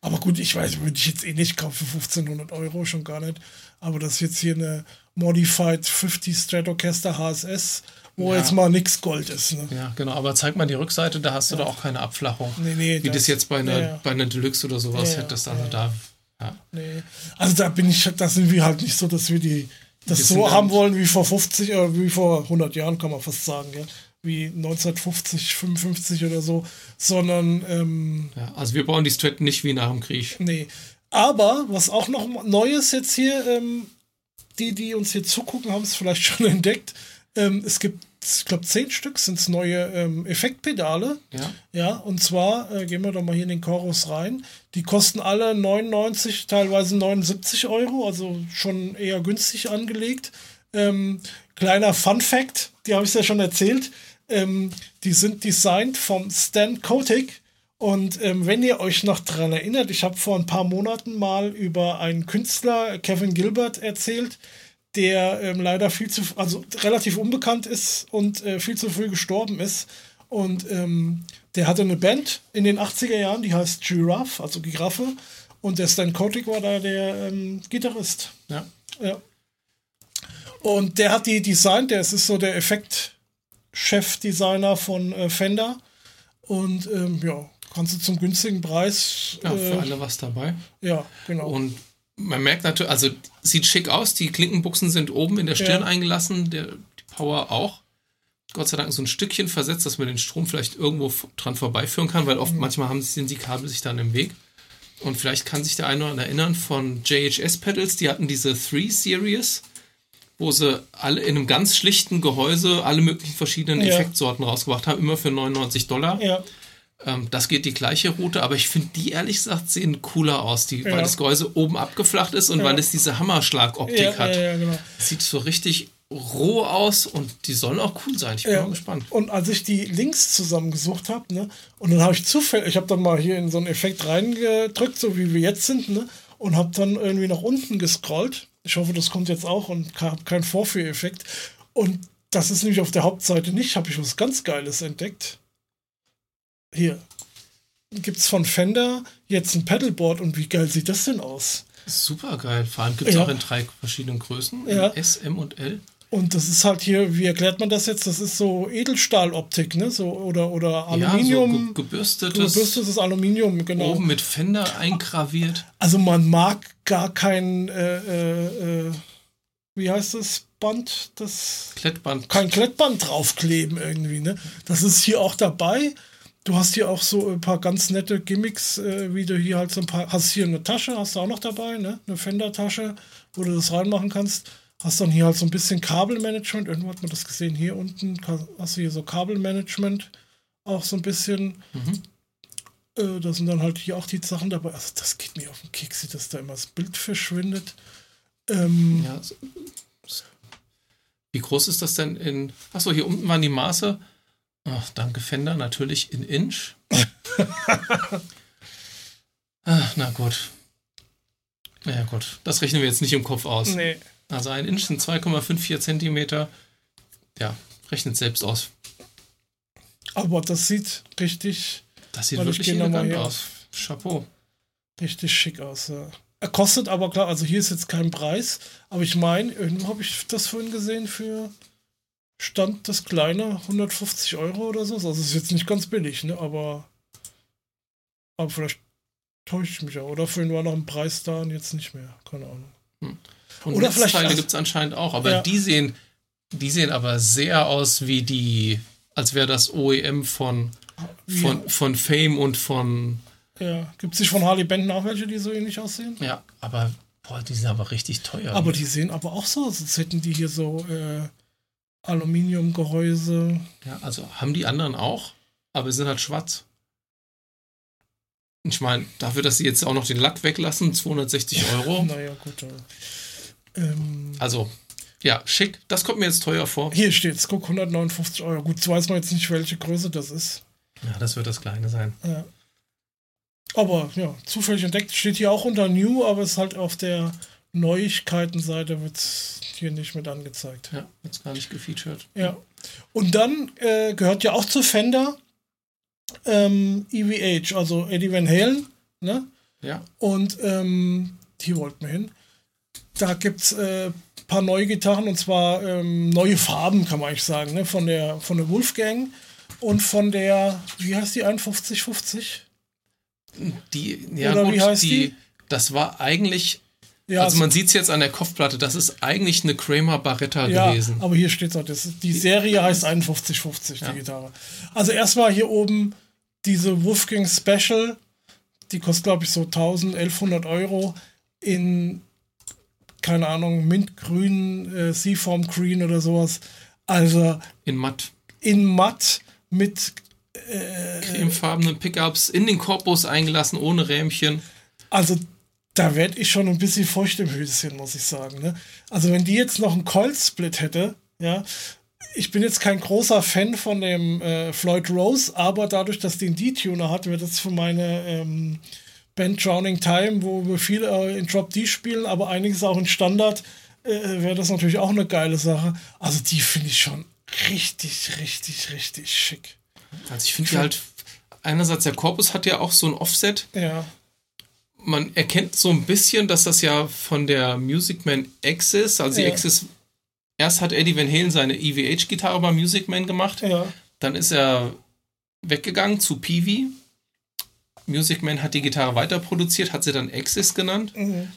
Aber gut, ich weiß, würde ich jetzt eh nicht kaufen für 1500 Euro, schon gar nicht. Aber das ist jetzt hier eine Modified 50 Stratocaster HSS, wo Ja. jetzt mal nix Gold ist. Ne? Ja, genau. Aber zeig mal die Rückseite, da hast du da auch keine Abflachung. Nee, nee, Wie das- das jetzt bei einer, ja, ja. bei einer Deluxe oder sowas Ja, ja, hättest. Also ja, da. Ja. Nee. Also da bin ich, da sind wir halt nicht so, dass wir die das Wir so haben wollen wie vor 50 oder wie vor 100 Jahren, kann man fast sagen, ja. Wie 1950, 55 oder so, sondern ähm, ja. Also wir bauen die Strat nicht wie nach dem Krieg. Nee. Aber was auch noch Neues jetzt hier, ähm, die, die uns hier zugucken, haben es vielleicht [LAUGHS] schon entdeckt. Ähm, es gibt, ich glaube, zehn Stück sind es neue ähm, Effektpedale. Ja. Ja, und zwar äh, gehen wir doch mal hier in den Chorus rein. Die kosten alle 99, teilweise 79 Euro, also schon eher günstig angelegt. Ähm, kleiner Fun Fact, die habe ich ja schon erzählt. Ähm, die sind designt vom Stan Kotick. Und ähm, wenn ihr euch noch daran erinnert, ich habe vor ein paar Monaten mal über einen Künstler, Kevin Gilbert, erzählt, der ähm, leider viel zu, also relativ unbekannt ist und äh, viel zu früh gestorben ist. Und ähm, der hatte eine Band in den 80er Jahren, die heißt Giraffe, also Giraffe. Und der Stan Kotick war da der ähm, Gitarrist. Ja. Ja. Und der hat die designt, der ist so der Effekt-Chef-Designer von äh, Fender. Und ähm, ja, kannst du zum günstigen Preis. Ja, äh, für alle was dabei. Ja, genau. Und man merkt natürlich, also sieht schick aus, die Klinkenbuchsen sind oben in der Stirn Ja. eingelassen, der, die Power auch. Gott sei Dank so ein Stückchen versetzt, dass man den Strom vielleicht irgendwo dran vorbeiführen kann, weil oft manchmal haben sind die Kabel sich dann im Weg. Und vielleicht kann sich der eine oder andere erinnern von JHS Pedals, die hatten diese 3 Series, wo sie alle in einem ganz schlichten Gehäuse alle möglichen verschiedenen Ja. Effektsorten rausgebracht haben, immer für 99 Dollar. ja, Ähm, das geht die gleiche Route, aber ich finde die ehrlich gesagt sehen cooler aus, die, Ja. weil das Gehäuse oben abgeflacht ist und weil es diese Hammerschlagoptik hat. genau. Sieht so richtig roh aus und die sollen auch cool sein. Ich bin Ja. mal gespannt. Und als ich die Links zusammengesucht habe, ne, und dann habe ich zufällig, ich habe dann mal hier in so einen Effekt reingedrückt, so wie wir jetzt sind, ne, und habe dann irgendwie nach unten gescrollt. Ich hoffe, das kommt jetzt auch und habe keinen Vorführeffekt. Und das ist nämlich auf der Hauptseite nicht, habe ich was ganz Geiles entdeckt. Hier. Gibt es von Fender jetzt ein Pedalboard und wie geil sieht das denn aus? Super geil. Vor allem gibt es Ja. auch in drei verschiedenen Größen: Ja. S, M und L. Und das ist halt hier, wie erklärt man das jetzt? Das ist so Edelstahloptik, ne? So, oder, oder Aluminium. Ja, so ge gebürstetes, gebürstetes Aluminium, genau. oben mit Fender eingraviert. Also man mag gar kein, äh, äh, äh, wie heißt das Band? Das Klettband. kein Klettband draufkleben irgendwie, ne? Das ist hier auch dabei. Du hast hier auch so ein paar ganz nette Gimmicks, äh, wie du hier halt so ein paar, hast hier eine Tasche, hast du auch noch dabei, ne? Eine Fender-Tasche, wo du das reinmachen kannst. Hast dann hier halt so ein bisschen Kabelmanagement. Irgendwo hat man das gesehen. Hier unten hast du hier so Kabelmanagement auch so ein bisschen. Äh, da sind dann halt hier auch die Sachen dabei. Also das geht mir auf den Keks, dass da immer das Bild verschwindet. Ähm, Ja, Wie groß ist das denn in. Achso, hier unten waren die Maße. Ach, danke, Fender, natürlich in Inch. Ach, [LAUGHS] na gut. Na ja, gut. Das rechnen wir jetzt nicht im Kopf aus. nee. Also ein Inch sind 2,54 Zentimeter. Ja, rechnet selbst aus. Aber das sieht richtig, Das sieht wirklich elegant aus. Chapeau. richtig schick aus. Ja. Er kostet aber klar, also hier ist jetzt kein Preis, aber ich meine, irgendwo habe ich das vorhin gesehen für Stand das kleine 150 Euro oder so. Also es ist jetzt nicht ganz billig, ne? Aber, aber vielleicht täusche ich mich ja. Oder vorhin war noch ein Preis da und jetzt nicht mehr. Keine Ahnung. Und Oder vielleicht- also- gibt es anscheinend auch, aber Ja. die sehen, die sehen aber sehr aus wie die, als wäre das OEM von, von, von Fame und von, Ja. Gibt es nicht von Harley Benton auch welche, die so ähnlich aussehen? ja, aber, boah, die sind aber richtig teuer. Aber die sehen aber auch so aus, als hätten die hier so äh, Aluminiumgehäuse. ja, also haben die anderen auch, aber sind halt schwarz. Ich meine, dafür, dass sie jetzt auch noch den Lack weglassen, 260 Euro. [LAUGHS] Naja, gut. Ähm, Also, ja, schick. Das kommt mir jetzt teuer vor. hier steht's, guck, 159 Euro. Gut, jetzt weiß man jetzt nicht, welche Größe das ist. Ja, das wird das Kleine sein. Ja. Aber ja, zufällig entdeckt steht hier auch unter New, aber es ist halt auf der Neuigkeitenseite wird hier nicht mit angezeigt. Ja, jetzt gar nicht gefeatured. Ja. Und dann äh, gehört ja auch zu Fender ähm, EVH, also Eddie Van Halen, ne? Ja, Und ähm, hier wollten wir hin. Da gibt es äh, paar neue Gitarren und zwar ähm, neue Farben, kann man eigentlich sagen, ne? Von der von der Wolfgang und von der, wie heißt die 5150? die, ja Oder gut, wie heißt die, die? das war eigentlich, Ja, also man sieht es jetzt an der Kopfplatte, das ist eigentlich eine Kramer Barretta ja, gewesen. aber hier steht es das. Die Serie heißt 5150, Ja. die Gitarre. Also erstmal hier oben diese Wolfgang Special, die kostet glaube ich so 1000, 1100 Euro in, keine Ahnung, Mintgrün, äh, Seaform Green oder sowas. Also In matt. in matt mit, Cremefarbenen Pickups in den Korpus eingelassen, ohne Rähmchen. also da werde ich schon ein bisschen feucht im Höschen, muss ich sagen. Ne? Also wenn die jetzt noch einen Coil-Split hätte, ja, ich bin jetzt kein großer Fan von dem äh, Floyd Rose, aber dadurch, dass die einen D-Tuner hat, wird das für meine ähm, Band Drowning Time, wo wir viel äh, in Drop D spielen, aber einiges auch in Standard, äh, wäre das natürlich auch eine geile Sache. Also die finde ich schon richtig, richtig, richtig schick. Also ich finde die halt, einerseits der Korpus hat ja auch so ein Offset. Ja, Man erkennt so ein bisschen, dass das ja von der Music Man X ist. Also die Ja. X ist, erst hat Eddie Van Halen seine EVH-Gitarre bei Music Man gemacht. ja, Dann ist er weggegangen zu Peavey. Music Man hat die Gitarre weiter produziert, hat sie dann Axis genannt. mhm.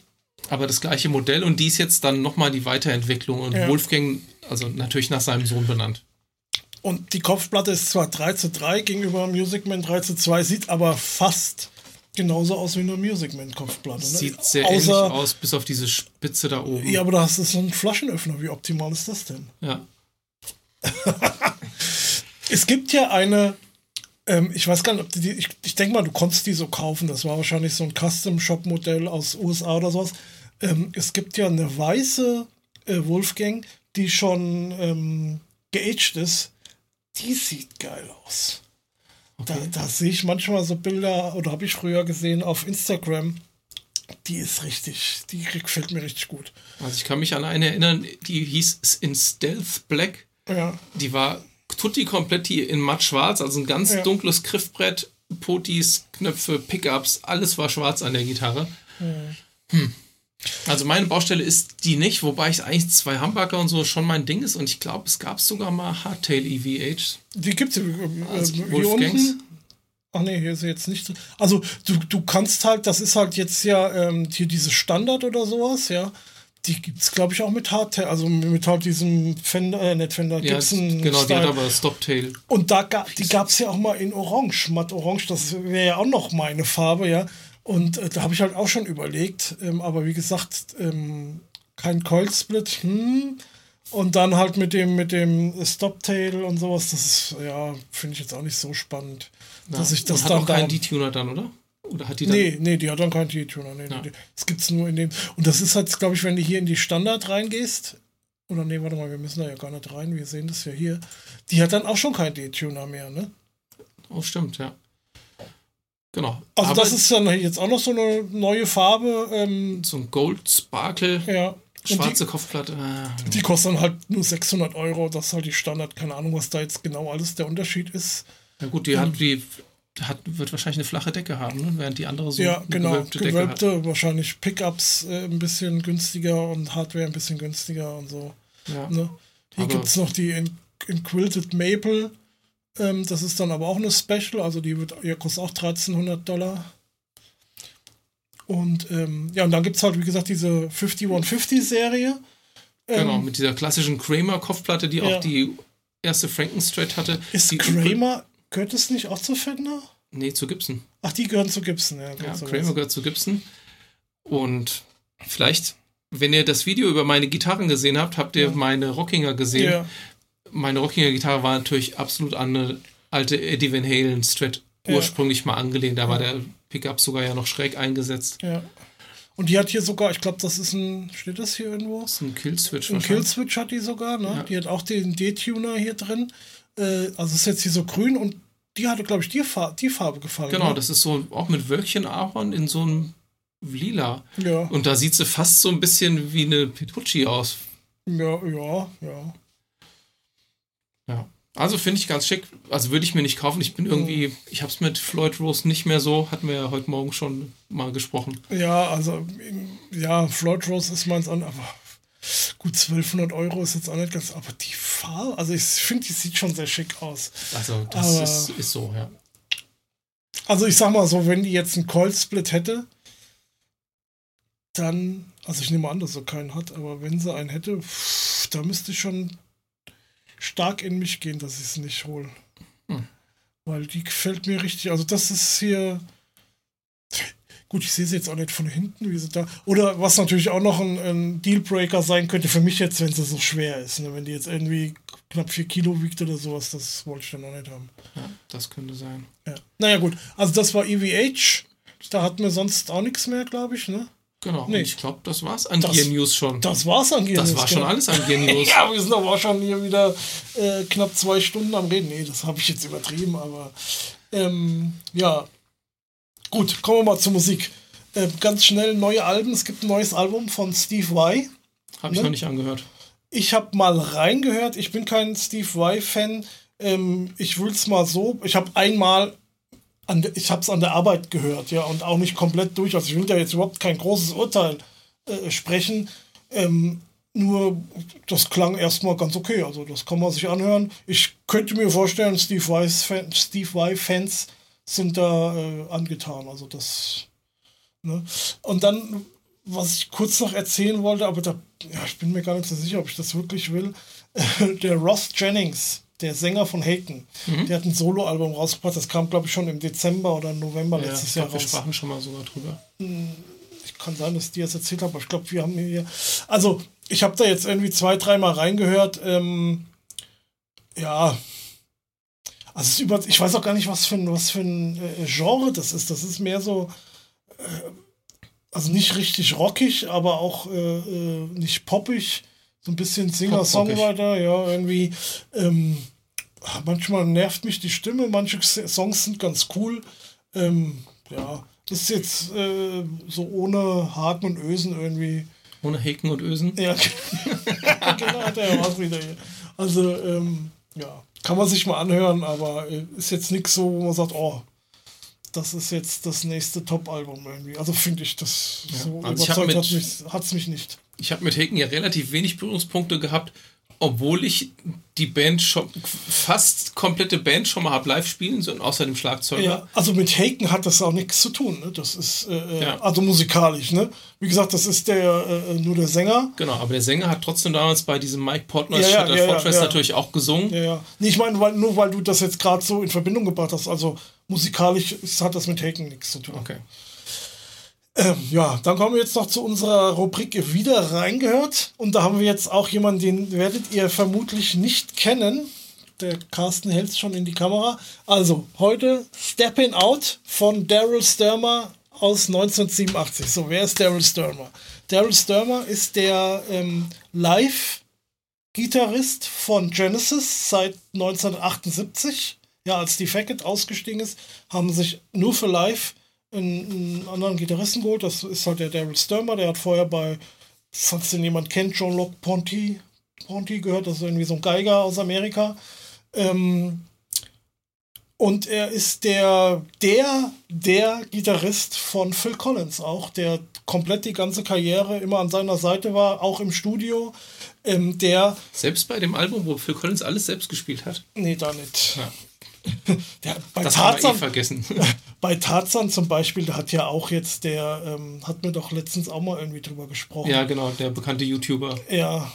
Aber das gleiche Modell und die ist jetzt dann nochmal die Weiterentwicklung und Ja. Wolfgang, also natürlich nach seinem Sohn benannt. Und die Kopfplatte ist zwar 3 zu 3 gegenüber Music Man 3 zu 2, sieht aber fast genauso aus wie eine Music Man Kopfplatte. Ne? Sieht sehr ähnlich Außer, aus, bis auf diese Spitze da oben. Ja, aber da hast du so einen Flaschenöffner. Wie optimal ist das denn? Ja. [LAUGHS] Es gibt ja eine, ähm, ich weiß gar nicht, ob die, ich, ich denke mal, du konntest die so kaufen. Das war wahrscheinlich so ein Custom-Shop-Modell aus USA oder sowas. Ähm, es gibt ja eine weiße äh, Wolfgang, die schon ähm, geaged ist. Die sieht geil aus. Da, da sehe ich manchmal so Bilder, oder habe ich früher gesehen auf Instagram. Die ist richtig, die gefällt mir richtig gut. Also ich kann mich an eine erinnern, die hieß in Stealth Black. Ja, Die war tutti komplett die in matt schwarz, also ein ganz Ja. dunkles Griffbrett, Potis, Knöpfe, Pickups, alles war schwarz an der Gitarre. Hm. Also meine Baustelle ist die nicht, wobei ich eigentlich zwei Hamburger und so schon mein Ding ist und ich glaube, es gab sogar mal Hardtail EVH. die gibt es ähm, Also hier Wolfgangs? unten. Ach nee, hier ist sie jetzt nicht. Also du, du kannst halt, das ist halt jetzt ja ähm, hier diese Standard oder sowas, ja. Die gibt es, glaube ich, auch mit Hardtail, also mit halt diesem Fender, äh, nicht Fender, Ja, Gibson genau, die hat Style. aber Stoptail. Und da ga, die gab es ja auch mal in Orange, matt Orange, das wäre ja auch noch meine Farbe, ja. Und äh, da habe ich halt auch schon überlegt, ähm, aber wie gesagt, ähm, kein Coil-Split, hm. Und dann halt mit dem, mit dem Stoptail und sowas, das ist, ja, finde ich jetzt auch nicht so spannend. dass ich das hat dann auch keinen D-Tuner dann, oder? Oder hat die dann? Nee, nee, die hat dann keinen T-Tuner. Nee, Ja. nee, das gibt's nur in dem. Und das ist halt, glaube ich, wenn du hier in die Standard reingehst. Oder nee, warte mal, wir müssen da ja gar nicht rein. Wir sehen das ja hier. Die hat dann auch schon keinen D-Tuner mehr, ne? Oh, stimmt, ja. Genau. Also aber das ist dann jetzt auch noch so eine neue Farbe. Ähm, so ein Gold Sparkle, ja. Schwarze Kopfplatte. Ah, die, die kostet dann halt nur 600 Euro. Das ist halt die Standard. Keine Ahnung, was da jetzt genau alles der Unterschied ist. Ja gut, die hat die hat, wird wahrscheinlich eine flache Decke haben, ne? während die andere so ja, eine genau. gewölbte Decke Gewölbte, wahrscheinlich Pickups äh, ein bisschen günstiger und Hardware ein bisschen günstiger und so. hat. Ja. Ne? Hier gibt es noch die in, in Quilted Maple. Ähm, das ist dann aber auch eine Special, also die wird, ja, kostet auch 1300 Dollar. Und ähm, ja, und dann gibt es halt, wie gesagt, diese 5150-Serie. Ähm, Genau, mit dieser klassischen Kramer-Kopfplatte, die Ja. auch die erste Frankenstrat hatte. Ist die Kramer, gehört es nicht auch zu Fender? Nee, zu Gibson. Ach, die gehören zu Gibson, ja. Ja. Kramer gehört zu Gibson. Und vielleicht, wenn ihr das Video über meine Gitarren gesehen habt, habt ihr Ja. meine Rockinger gesehen. Ja, Meine Rockinger Gitarre war natürlich absolut an eine alte Eddie Van Halen Strat ursprünglich mal angelehnt. Da war der Pickup sogar ja noch schräg eingesetzt. Ja. Und die hat hier sogar, ich glaube, das ist ein, steht das hier irgendwo? Das ist ein Killswitch. Ein Killswitch hat die sogar, ne? Ja. Die hat auch den D-Tuner hier drin. Äh, also ist jetzt hier so grün und die hatte, glaube ich, die, Farbe, die Farbe gefallen. Genau, ne? das ist so auch mit Wölkchen-Ahorn in so einem Lila. Ja. Und da sieht sie fast so ein bisschen wie eine Petrucci aus. Ja, ja, ja. Also finde ich ganz schick. Also würde ich mir nicht kaufen. Ich bin irgendwie, ich habe es mit Floyd Rose nicht mehr so. Hatten wir ja heute Morgen schon mal gesprochen. Ja, also ja, Floyd Rose ist meins an, aber gut 1200 Euro ist jetzt auch nicht ganz. Aber die Farbe, also ich finde, die sieht schon sehr schick aus. Also das ist, ist, so, ja. Also ich sag mal so, wenn die jetzt einen Coil Split hätte, dann, also ich nehme an, dass er keinen hat, aber wenn sie einen hätte, pff, da müsste ich schon stark in mich gehen, dass ich es nicht hole. Hm. Weil die gefällt mir richtig. Also, das ist hier. Gut, ich sehe sie jetzt auch nicht von hinten, wie sie da. Oder was natürlich auch noch ein, ein Dealbreaker sein könnte für mich jetzt, wenn sie so schwer ist. Ne? Wenn die jetzt irgendwie knapp 4 Kilo wiegt oder sowas, das wollte ich dann noch nicht haben. Ja, das könnte sein. Ja. Naja, gut. Also, das war EVH. Da hatten wir sonst auch nichts mehr, glaube ich, ne? Genau, nee. ich glaube, das war's an das, Gear News schon. Das war's an Gear News. Das war schon genau. alles an Gear [LAUGHS] News. ja, wir sind aber auch schon hier wieder äh, knapp zwei Stunden am Reden. Nee, das habe ich jetzt übertrieben, aber ähm, ja. Gut, kommen wir mal zur Musik. Äh, ganz schnell neue Alben. Es gibt ein neues Album von Steve Vai. Habe ich ne? noch nicht angehört. Ich habe mal reingehört. Ich bin kein Steve Vai-Fan. Ähm, ich will es mal so. Ich habe einmal an, ich habe es an der Arbeit gehört, ja, und auch nicht komplett durch. Also ich will da jetzt überhaupt kein großes Urteil äh, sprechen. Ähm, nur das klang erstmal ganz okay. Also das kann man sich anhören. Ich könnte mir vorstellen, Steve Vai-Fans Steve sind da äh, angetan. Also das. Ne? Und dann, was ich kurz noch erzählen wollte, aber da, ja, ich bin mir gar nicht so sicher, ob ich das wirklich will. [LAUGHS] der Ross Jennings, der Sänger von Haken, mhm. der hat ein Soloalbum rausgebracht. Das kam, glaube ich, schon im Dezember oder November ja, letztes Jahr glaub, raus. Wir sprachen schon mal sogar drüber. Hm, ich kann sein, dass die das erzählt haben, aber ich glaube, wir haben hier. Also, ich habe da jetzt irgendwie zwei, dreimal reingehört. Ähm, ja. Also, es über, ich weiß auch gar nicht, was für ein, was für ein äh, Genre das ist. Das ist mehr so. Äh, also nicht richtig rockig, aber auch äh, äh nicht poppig so ein bisschen Singer-Songwriter, ja, irgendwie. Ähm, manchmal nervt mich die Stimme, manche Songs sind ganz cool. Ähm, ja, ist jetzt äh, so ohne Haken und Ösen irgendwie. Ohne Haken und Ösen? Ja, [LAUGHS] genau, hat er ja was wieder hier. Also, ähm, ja, kann man sich mal anhören, aber äh, ist jetzt nichts so, wo man sagt, oh, das ist jetzt das nächste Top-Album irgendwie. Also finde ich das ja. so also überzeugt hat es mich, mich nicht ich habe mit Haken ja relativ wenig Berührungspunkte gehabt, obwohl ich die Band schon, fast komplette Band schon mal habe live spielen sollen, außer dem Schlagzeuger. Ja, also mit Haken hat das auch nichts zu tun. Ne? Das ist, äh, äh, ja. also musikalisch, ne? Wie gesagt, das ist der, äh, nur der Sänger. Genau, aber der Sänger hat trotzdem damals bei diesem Mike Portnoy's ja, ja, ja, Fortress ja, natürlich auch gesungen. Ja, ja. Nee, ich meine, weil, nur weil du das jetzt gerade so in Verbindung gebracht hast, also musikalisch hat das mit Haken nichts zu tun. Okay. Ähm, ja, dann kommen wir jetzt noch zu unserer Rubrik wieder reingehört. Und da haben wir jetzt auch jemanden, den werdet ihr vermutlich nicht kennen. Der Carsten hält es schon in die Kamera. Also, heute Stepping Out von Daryl Sturmer aus 1987. So, wer ist Daryl Sturmer? Daryl Sturmer ist der ähm, Live-Gitarrist von Genesis seit 1978. Ja, als die Facket ausgestiegen ist, haben sich nur für Live einen, einen anderen Gitarristen geholt. Das ist halt der Daryl Sturmer. Der hat vorher bei, falls den jemand kennt, John Locke Ponty, Ponty gehört. Das ist irgendwie so ein Geiger aus Amerika. Ähm, und er ist der, der, der Gitarrist von Phil Collins auch, der komplett die ganze Karriere immer an seiner Seite war, auch im Studio. Ähm, der selbst bei dem Album, wo Phil Collins alles selbst gespielt hat? Nee, da nicht. Ja. [LAUGHS] Der, bei das Tarzan, haben wir eh vergessen. [LAUGHS] Bei Tarzan zum Beispiel, da hat ja auch jetzt der, ähm, hat mir doch letztens auch mal irgendwie drüber gesprochen. Ja, genau, der bekannte YouTuber. Ja.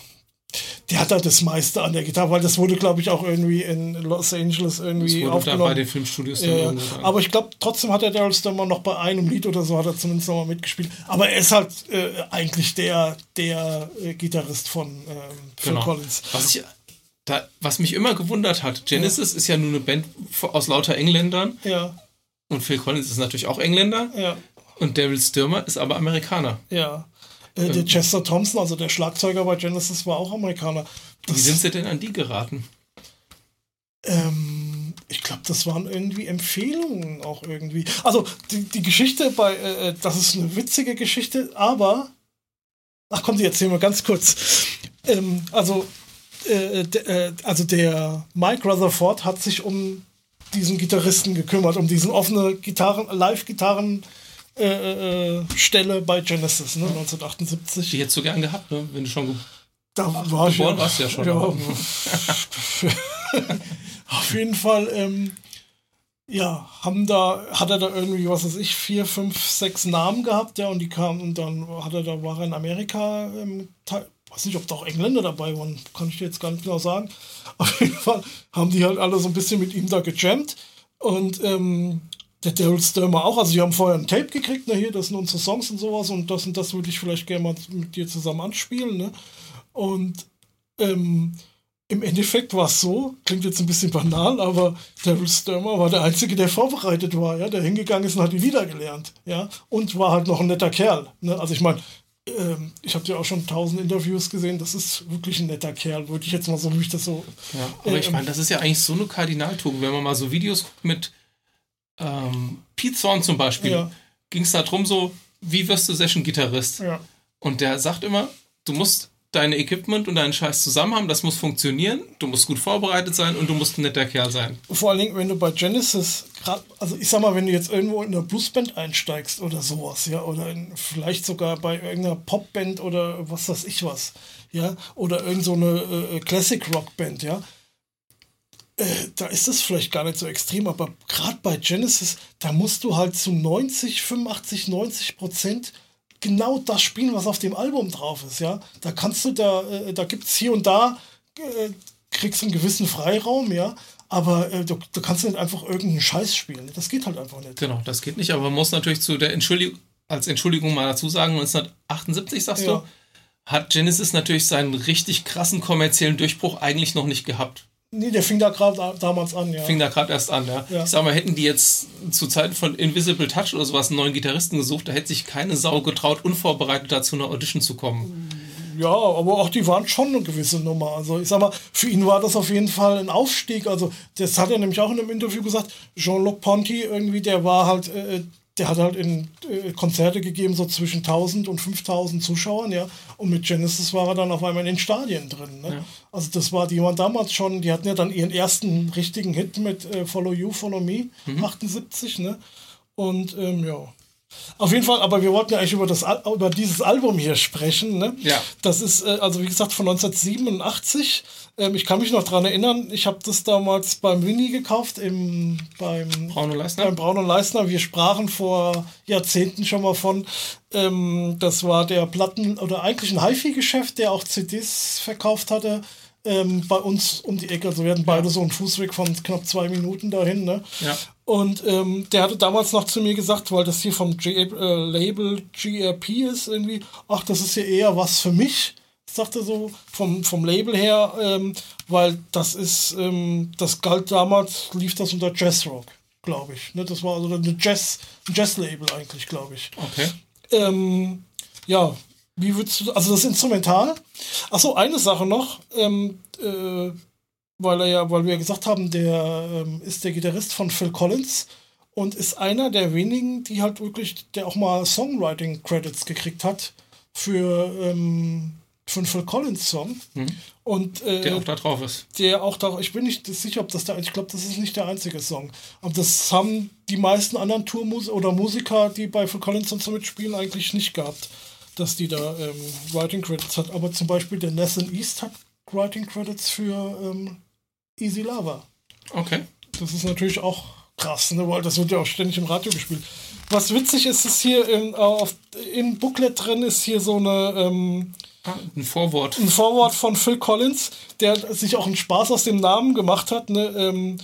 Der hat da das meiste an der Gitarre, weil das wurde, glaube ich, auch irgendwie in Los Angeles irgendwie das wurde aufgenommen. Da bei den Filmstudios ja, Aber ich glaube, trotzdem hat der Daryl Stummer noch bei einem Lied oder so, hat er zumindest noch mal mitgespielt. Aber er ist halt äh, eigentlich der, der äh, Gitarrist von äh, Phil genau. Collins. Was ich da, was mich immer gewundert hat, Genesis ja. ist ja nur eine Band aus lauter Engländern. Ja. Und Phil Collins ist natürlich auch Engländer. Ja. Und Daryl Stürmer ist aber Amerikaner. Ja. Äh, der Chester Thompson, also der Schlagzeuger bei Genesis, war auch Amerikaner. Wie sind sie denn an die geraten? Ähm, ich glaube, das waren irgendwie Empfehlungen auch irgendwie. Also die, die Geschichte bei, äh, das ist eine witzige Geschichte, aber ach komm, die erzählen wir ganz kurz. Ähm, also, äh, äh, also der Mike Rutherford hat sich um diesen Gitarristen gekümmert, um diesen offene Gitarren, Live-Gitarren äh, äh, Stelle bei Genesis, ne, 1978. Die hättest du gern gehabt, ne? wenn du schon da war geboren ja, warst ja schon. ja, aber- [LAUGHS] auf jeden Fall, ähm, ja, haben da, hat er da irgendwie, was weiß ich, vier, fünf, sechs Namen gehabt, ja, und die kamen und dann hat er da, war er in Amerika, ähm, teil- weiß nicht, ob da auch Engländer dabei waren, kann ich jetzt gar nicht genau sagen. [LAUGHS] Auf jeden Fall haben die halt alle so ein bisschen mit ihm da gejammt und ähm, der Daryl Sturmer auch, also die haben vorher ein Tape gekriegt, ne, hier, das sind unsere Songs und sowas und das und das würde ich vielleicht gerne mal mit dir zusammen anspielen, ne, und ähm, im Endeffekt war es so, klingt jetzt ein bisschen banal, aber Daryl Sturmer war der Einzige, der vorbereitet war, ja, der hingegangen ist und hat die Lieder gelernt, ja, und war halt noch ein netter Kerl. Ne? Also ich meine, ähm, ich habe ja auch schon tausend Interviews gesehen, das ist wirklich ein netter Kerl, würde ich jetzt mal so, wie ich das so. Ja, aber ich Ähm, meine, das ist ja eigentlich so eine Kardinaltugend. Wenn man mal so Videos guckt mit ähm, Pete Zorn zum Beispiel, Ja. ging es darum so, wie wirst du Session-Gitarrist? Ja, Und der sagt immer, du musst deine Equipment und deinen Scheiß zusammen haben, das muss funktionieren, du musst gut vorbereitet sein und du musst ein netter Kerl sein. vor allen Dingen, wenn du bei Genesis, grad, also ich sag mal, wenn du jetzt irgendwo in einer Bluesband einsteigst oder sowas, ja, oder in, vielleicht sogar bei irgendeiner Popband oder was weiß ich was, ja, oder irgend so eine äh, Classic Rock Band, ja, äh, da ist das vielleicht gar nicht so extrem, aber gerade bei Genesis, da musst du halt zu 90, 85, 90 Prozent genau das spielen, was auf dem Album drauf ist, ja. Da kannst du da, äh, da gibt es hier und da, äh, kriegst einen gewissen Freiraum, ja, aber äh, du, du kannst nicht einfach irgendeinen Scheiß spielen. Das geht halt einfach nicht. Genau, das geht nicht, aber man muss natürlich zu der Entschuldigung, als Entschuldigung mal dazu sagen, 1978 sagst Ja. du, hat Genesis natürlich seinen richtig krassen kommerziellen Durchbruch eigentlich noch nicht gehabt. Nee, der fing da gerade da, damals an, ja. Fing da gerade erst an, ja. Ja. Ich sag mal, hätten die jetzt zu Zeiten von Invisible Touch oder sowas einen neuen Gitarristen gesucht, da hätte sich keine Sau getraut, unvorbereitet dazu einer Audition zu kommen. Ja, aber auch die waren schon eine gewisse Nummer. Also ich sag mal, für ihn war das auf jeden Fall ein Aufstieg. Also das hat er nämlich auch in einem Interview gesagt. Jean-Luc Ponty irgendwie, der war halt, äh, der hat halt in äh, Konzerte gegeben so zwischen 1000 und 5000 Zuschauern, ja. Und mit Genesis war er dann auf einmal in den Stadien drin. Ne? Ja. Also das war, die waren damals schon, die hatten ja dann ihren ersten richtigen Hit mit äh, Follow You, Follow Me, 78, ne? Und ähm, ja. Auf jeden Fall, aber wir wollten ja eigentlich über, das, über dieses Album hier sprechen. Ne? Ja. Das ist, äh, also wie gesagt, von 1987. Ähm, ich kann mich noch dran erinnern, ich habe das damals beim Winnie gekauft, im, beim, Braun und Leistner? beim Braun und Leistner. Wir sprachen vor Jahrzehnten schon mal von, ähm, das war der Platten- oder eigentlich ein HiFi-Geschäft, der auch CDs verkauft hatte. Ähm, bei uns um die Ecke. Also wir hatten beide so einen Fußweg von knapp zwei Minuten dahin. Ne? Ja. Und ähm, der hatte damals noch zu mir gesagt, weil das hier vom G äh, Label GRP ist, irgendwie, ach, das ist hier eher was für mich, sagte so vom, vom Label her, ähm, weil das ist, ähm, das galt damals, lief das unter Jazzrock, glaube ich. Ne? Das war also eine Jazz, ein Jazz-Label eigentlich, glaube ich. Okay. Ähm, ja, wie würdest du, also das Instrumental. Achso, eine Sache noch, ähm, äh, weil er ja, weil wir ja gesagt haben, der ähm, ist der Gitarrist von Phil Collins und ist einer der wenigen, die halt wirklich, der auch mal Songwriting-Credits gekriegt hat für, ähm, für einen Phil Collins-Song. Und äh, Der auch da drauf ist. der auch da, ich bin nicht sicher, ob das da, ich glaube, das ist nicht der einzige Song. Aber das haben die meisten anderen Tourmusiker oder Musiker, die bei Phil Collins und so mitspielen, eigentlich nicht gehabt, dass die da ähm, Writing Credits hat. Aber zum Beispiel der Nathan East hat Writing Credits für ähm, Easy Lover. Okay. Das ist natürlich auch krass, ne? weil das wird ja auch ständig im Radio gespielt. Was witzig ist, ist hier im, auf, im Booklet drin ist hier so eine ähm, Ah, ein Vorwort. ein Vorwort von Phil Collins, der sich auch einen Spaß aus dem Namen gemacht hat. Ne? Ähm,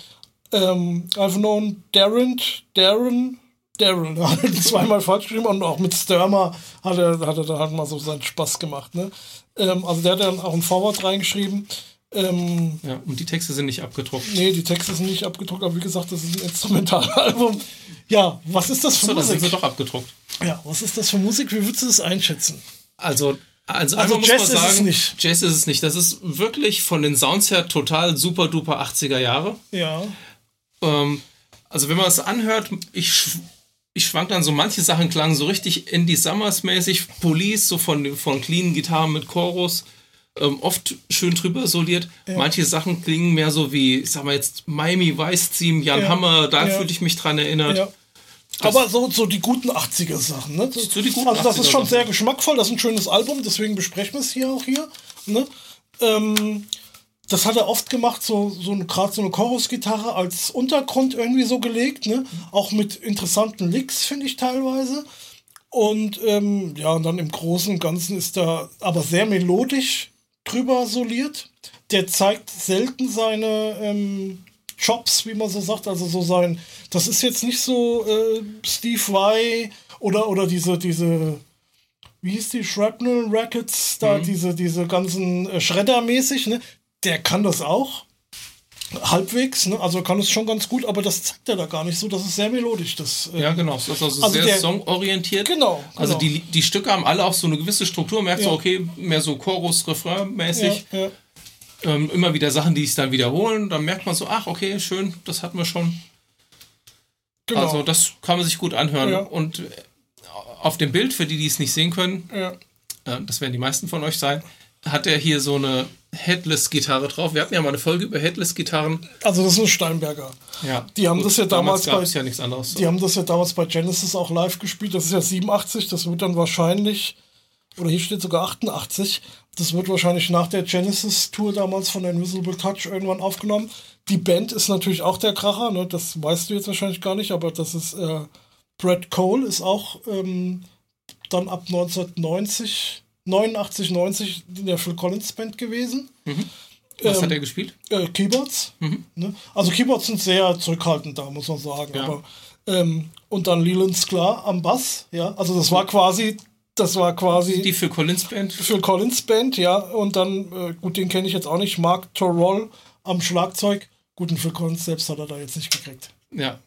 ähm, I've known Darren, Darren, Darren, [LAUGHS] hat er zweimal falsch geschrieben und auch mit Sturmer hat er, hat er da halt mal so seinen Spaß gemacht. Ne? Ähm, also der hat dann auch ein Vorwort reingeschrieben. Ähm, Ja, und die Texte sind nicht abgedruckt. nee, die Texte sind nicht abgedruckt, aber wie gesagt, das ist ein Instrumentalalbum. Ja, was ist das für So, dann sind sie Musik? doch abgedruckt. Ja, was ist das für Musik? Wie würdest du das einschätzen? Also, also, Also Jazz man ist es sagen, nicht. Jazz ist es nicht. Das ist wirklich von den Sounds her total super duper 80er Jahre. Ja. Ähm, also wenn man es anhört, ich, sch- ich schwank dann so, manche Sachen klangen so richtig Indie Summers mäßig, Police, so von, von cleanen Gitarren mit Chorus, ähm, oft schön drüber soliert. Manche Sachen klingen mehr so wie, ich sag mal jetzt Miami Vice Theme, Jan Ja. Hammer, da Ja. fühle ich mich dran erinnert. Ja. Aber so, so die guten 80er-Sachen, ne? So die guten also das ist schon 80er-Sachen. sehr geschmackvoll, das ist ein schönes Album, deswegen besprechen wir es hier auch hier. Ne? Ähm, das hat er oft gemacht, so, so gerade so eine Chorusgitarre als Untergrund irgendwie so gelegt, ne? Auch mit interessanten Licks, finde ich teilweise. Und ähm, ja, und dann im Großen und Ganzen ist er aber sehr melodisch drüber soliert. Der zeigt selten seine ähm, Chops, wie man so sagt, also so sein. Das ist jetzt nicht so äh, Steve Vai oder, oder diese, diese, wie hieß die, Shrapnel Rackets, da diese, diese ganzen äh, Schredder-mäßig, ne? Der kann das auch. Halbwegs, ne? Also kann es schon ganz gut, aber das zeigt er da gar nicht so. Das ist sehr melodisch. Das, äh, Ja, genau. Das ist also, Also sehr der- songorientiert. Genau, Also genau. die, die Stücke haben alle auch so eine gewisse Struktur. Merkst Ja. du, okay, mehr so Chorus, Refrain-mäßig. ja, ja. Ähm, immer wieder Sachen, die sich dann wiederholen. Dann merkt man so, ach, okay, schön, das hatten wir schon. Genau. Also das kann man sich gut anhören. Und äh, auf dem Bild, für die, die es nicht sehen können, äh, das werden die meisten von euch sein, hat er hier so eine Headless-Gitarre drauf. Wir hatten ja mal eine Folge über Headless-Gitarren. Also das ist ein Steinberger. Ja. Die haben das ja damals gab bei- ja nichts anderes. Die haben das ja damals bei Genesis auch live gespielt. Das ist ja 87, das wird dann wahrscheinlich, oder hier steht sogar 88, das wird wahrscheinlich nach der Genesis-Tour damals von Invisible Touch irgendwann aufgenommen. Die Band ist natürlich auch der Kracher, ne? das weißt du jetzt wahrscheinlich gar nicht, aber das ist äh, Brad Cole, ist auch ähm, dann ab 1990, 89, 90 in der Phil Collins Band gewesen. Was ähm, hat er gespielt? Äh, Keyboards. Ne? Also Keyboards sind sehr zurückhaltend da, muss man sagen. Ja. Aber, ähm, und dann Leland Sklar am Bass, ja. Also das war quasi, das war quasi Die für Collins Band. Phil Collins Band, ja. Und dann, äh, gut, den kenne ich jetzt auch nicht, Mark Torroll am Schlagzeug. Gut, den Phil Collins selbst hat er da jetzt nicht gekriegt. Ja.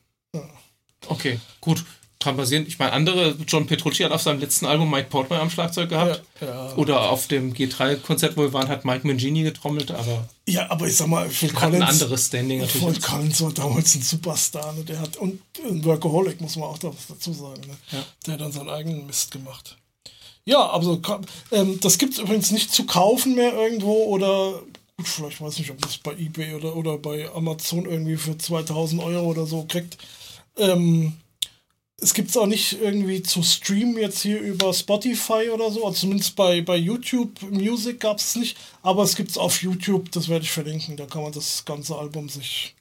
Okay, gut. Dran basierend. Ich meine, andere, John Petrucci hat auf seinem letzten Album Mike Portnoy am Schlagzeug gehabt. Ja, ja. Oder auf dem G3-Konzert, wo wir waren, hat Mike Mangini getrommelt, aber Ja, aber ich sag mal, Phil hat ein Collins. anderes Standing Phil natürlich. Collins war damals ein Superstar, ne? Der hat, und ein Workaholic, muss man auch da was dazu sagen, ne? Ja. Der hat dann seinen eigenen Mist gemacht. Ja, also ka- ähm, das gibt es übrigens nicht zu kaufen mehr irgendwo oder gut, vielleicht weiß nicht, ob es bei Ebay oder, oder bei Amazon irgendwie für 2000 Euro oder so kriegt. Ähm, es gibt es auch nicht irgendwie zu streamen jetzt hier über Spotify oder so, also zumindest bei, bei YouTube Music gab es nicht, aber es gibt es auf YouTube, das werde ich verlinken, da kann man das ganze Album sich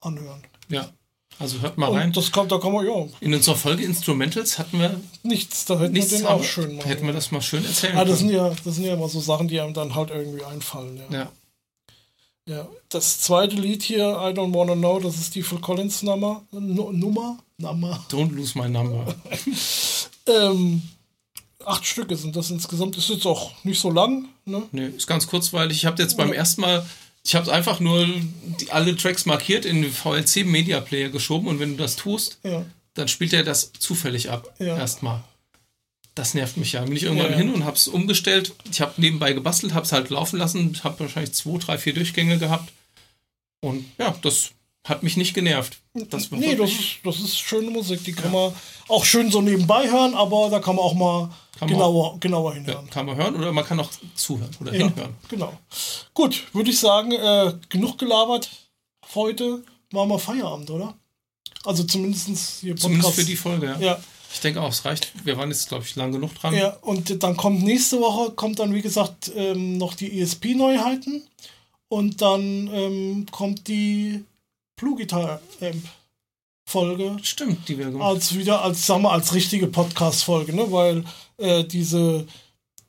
anhören. Ja. Also hört mal rein. Und das kann, da kann man, ja, In unserer Folge Instrumentals hatten wir nichts, da hätten nichts, wir den auch schön machen. hätten wir das mal schön erzählen Ah, das sind können. ja, das sind ja immer so Sachen, die einem dann halt irgendwie einfallen. Ja. Ja. Ja. Das zweite Lied hier, I Don't Wanna Know, das ist die Phil Collins Nummer. Nu- Nummer? Nummer. Don't lose my number. [LAUGHS] Ähm, acht Stücke sind das insgesamt. Ist jetzt auch nicht so lang. Ne? Nee, ist ganz kurzweilig. Ich habe jetzt beim ersten Mal, ich habe einfach nur die, alle Tracks markiert in den VLC Media Player geschoben und wenn du das tust, Ja. dann spielt er das zufällig ab. Ja. Erstmal. Das nervt mich ja. Bin ich irgendwann Ja, ja. hin und hab's umgestellt. Ich habe nebenbei gebastelt, hab's halt laufen lassen, habe wahrscheinlich zwei, drei, vier Durchgänge gehabt. Und ja, das hat mich nicht genervt. Das war Nee, das das ist schöne Musik. Die kann man auch schön so nebenbei hören, aber da kann man auch mal Kann man genauer, genauer ja, hinhören. kann man hören oder man kann auch zuhören oder Ja, hinhören. genau. Gut, würde ich sagen, äh, genug gelabert. Heute machen wir Feierabend, oder? Also zumindest hier Zumindest für die Folge, ja. Ja, Ich denke auch, es reicht. Wir waren jetzt, glaube ich, lang genug dran. ja, und dann kommt nächste Woche, kommt dann, wie gesagt, ähm, noch die ESP-Neuheiten. Und dann ähm, kommt die Blue-Guitar-Amp-Folge. Stimmt, die wir gemacht als wieder als sagen wir als richtige Podcast Folge ne weil äh, diese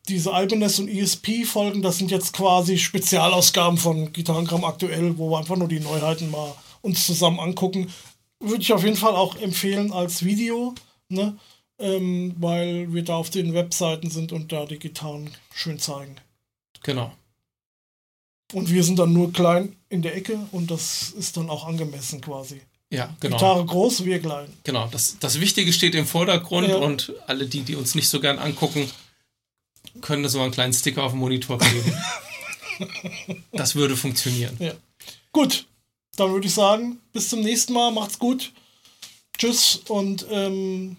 diese Ibanez und ESP Folgen das sind jetzt quasi Spezialausgaben von Gitarrengramm aktuell wo wir einfach nur die Neuheiten mal uns zusammen angucken würde ich auf jeden Fall auch empfehlen als Video ne ähm, weil wir da auf den Webseiten sind und da die Gitarren schön zeigen Genau. Und wir sind dann nur klein in der Ecke und das ist dann auch angemessen quasi. Ja, genau. Gitarre groß, wir klein. Genau, das, das Wichtige steht im Vordergrund Ja. und alle die, die uns nicht so gern angucken, können so einen kleinen Sticker auf dem Monitor kleben. [LAUGHS] das würde funktionieren. Ja. Gut, dann würde ich sagen, bis zum nächsten Mal, macht's gut. Tschüss und ähm,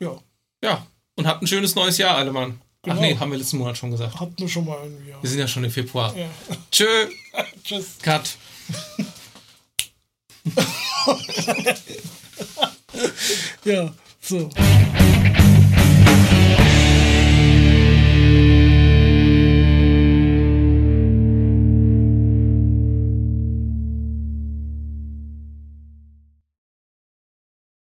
ja, Ja, und habt ein schönes neues Jahr, alle Mann. Ach Genau. nee, haben wir letzten Monat schon gesagt. habt nur schon mal irgendwie. Ja. Wir sind ja schon im Februar. Ja. Tschö, [LAUGHS] Tschüss. Cut. [LAUGHS] Ja, so.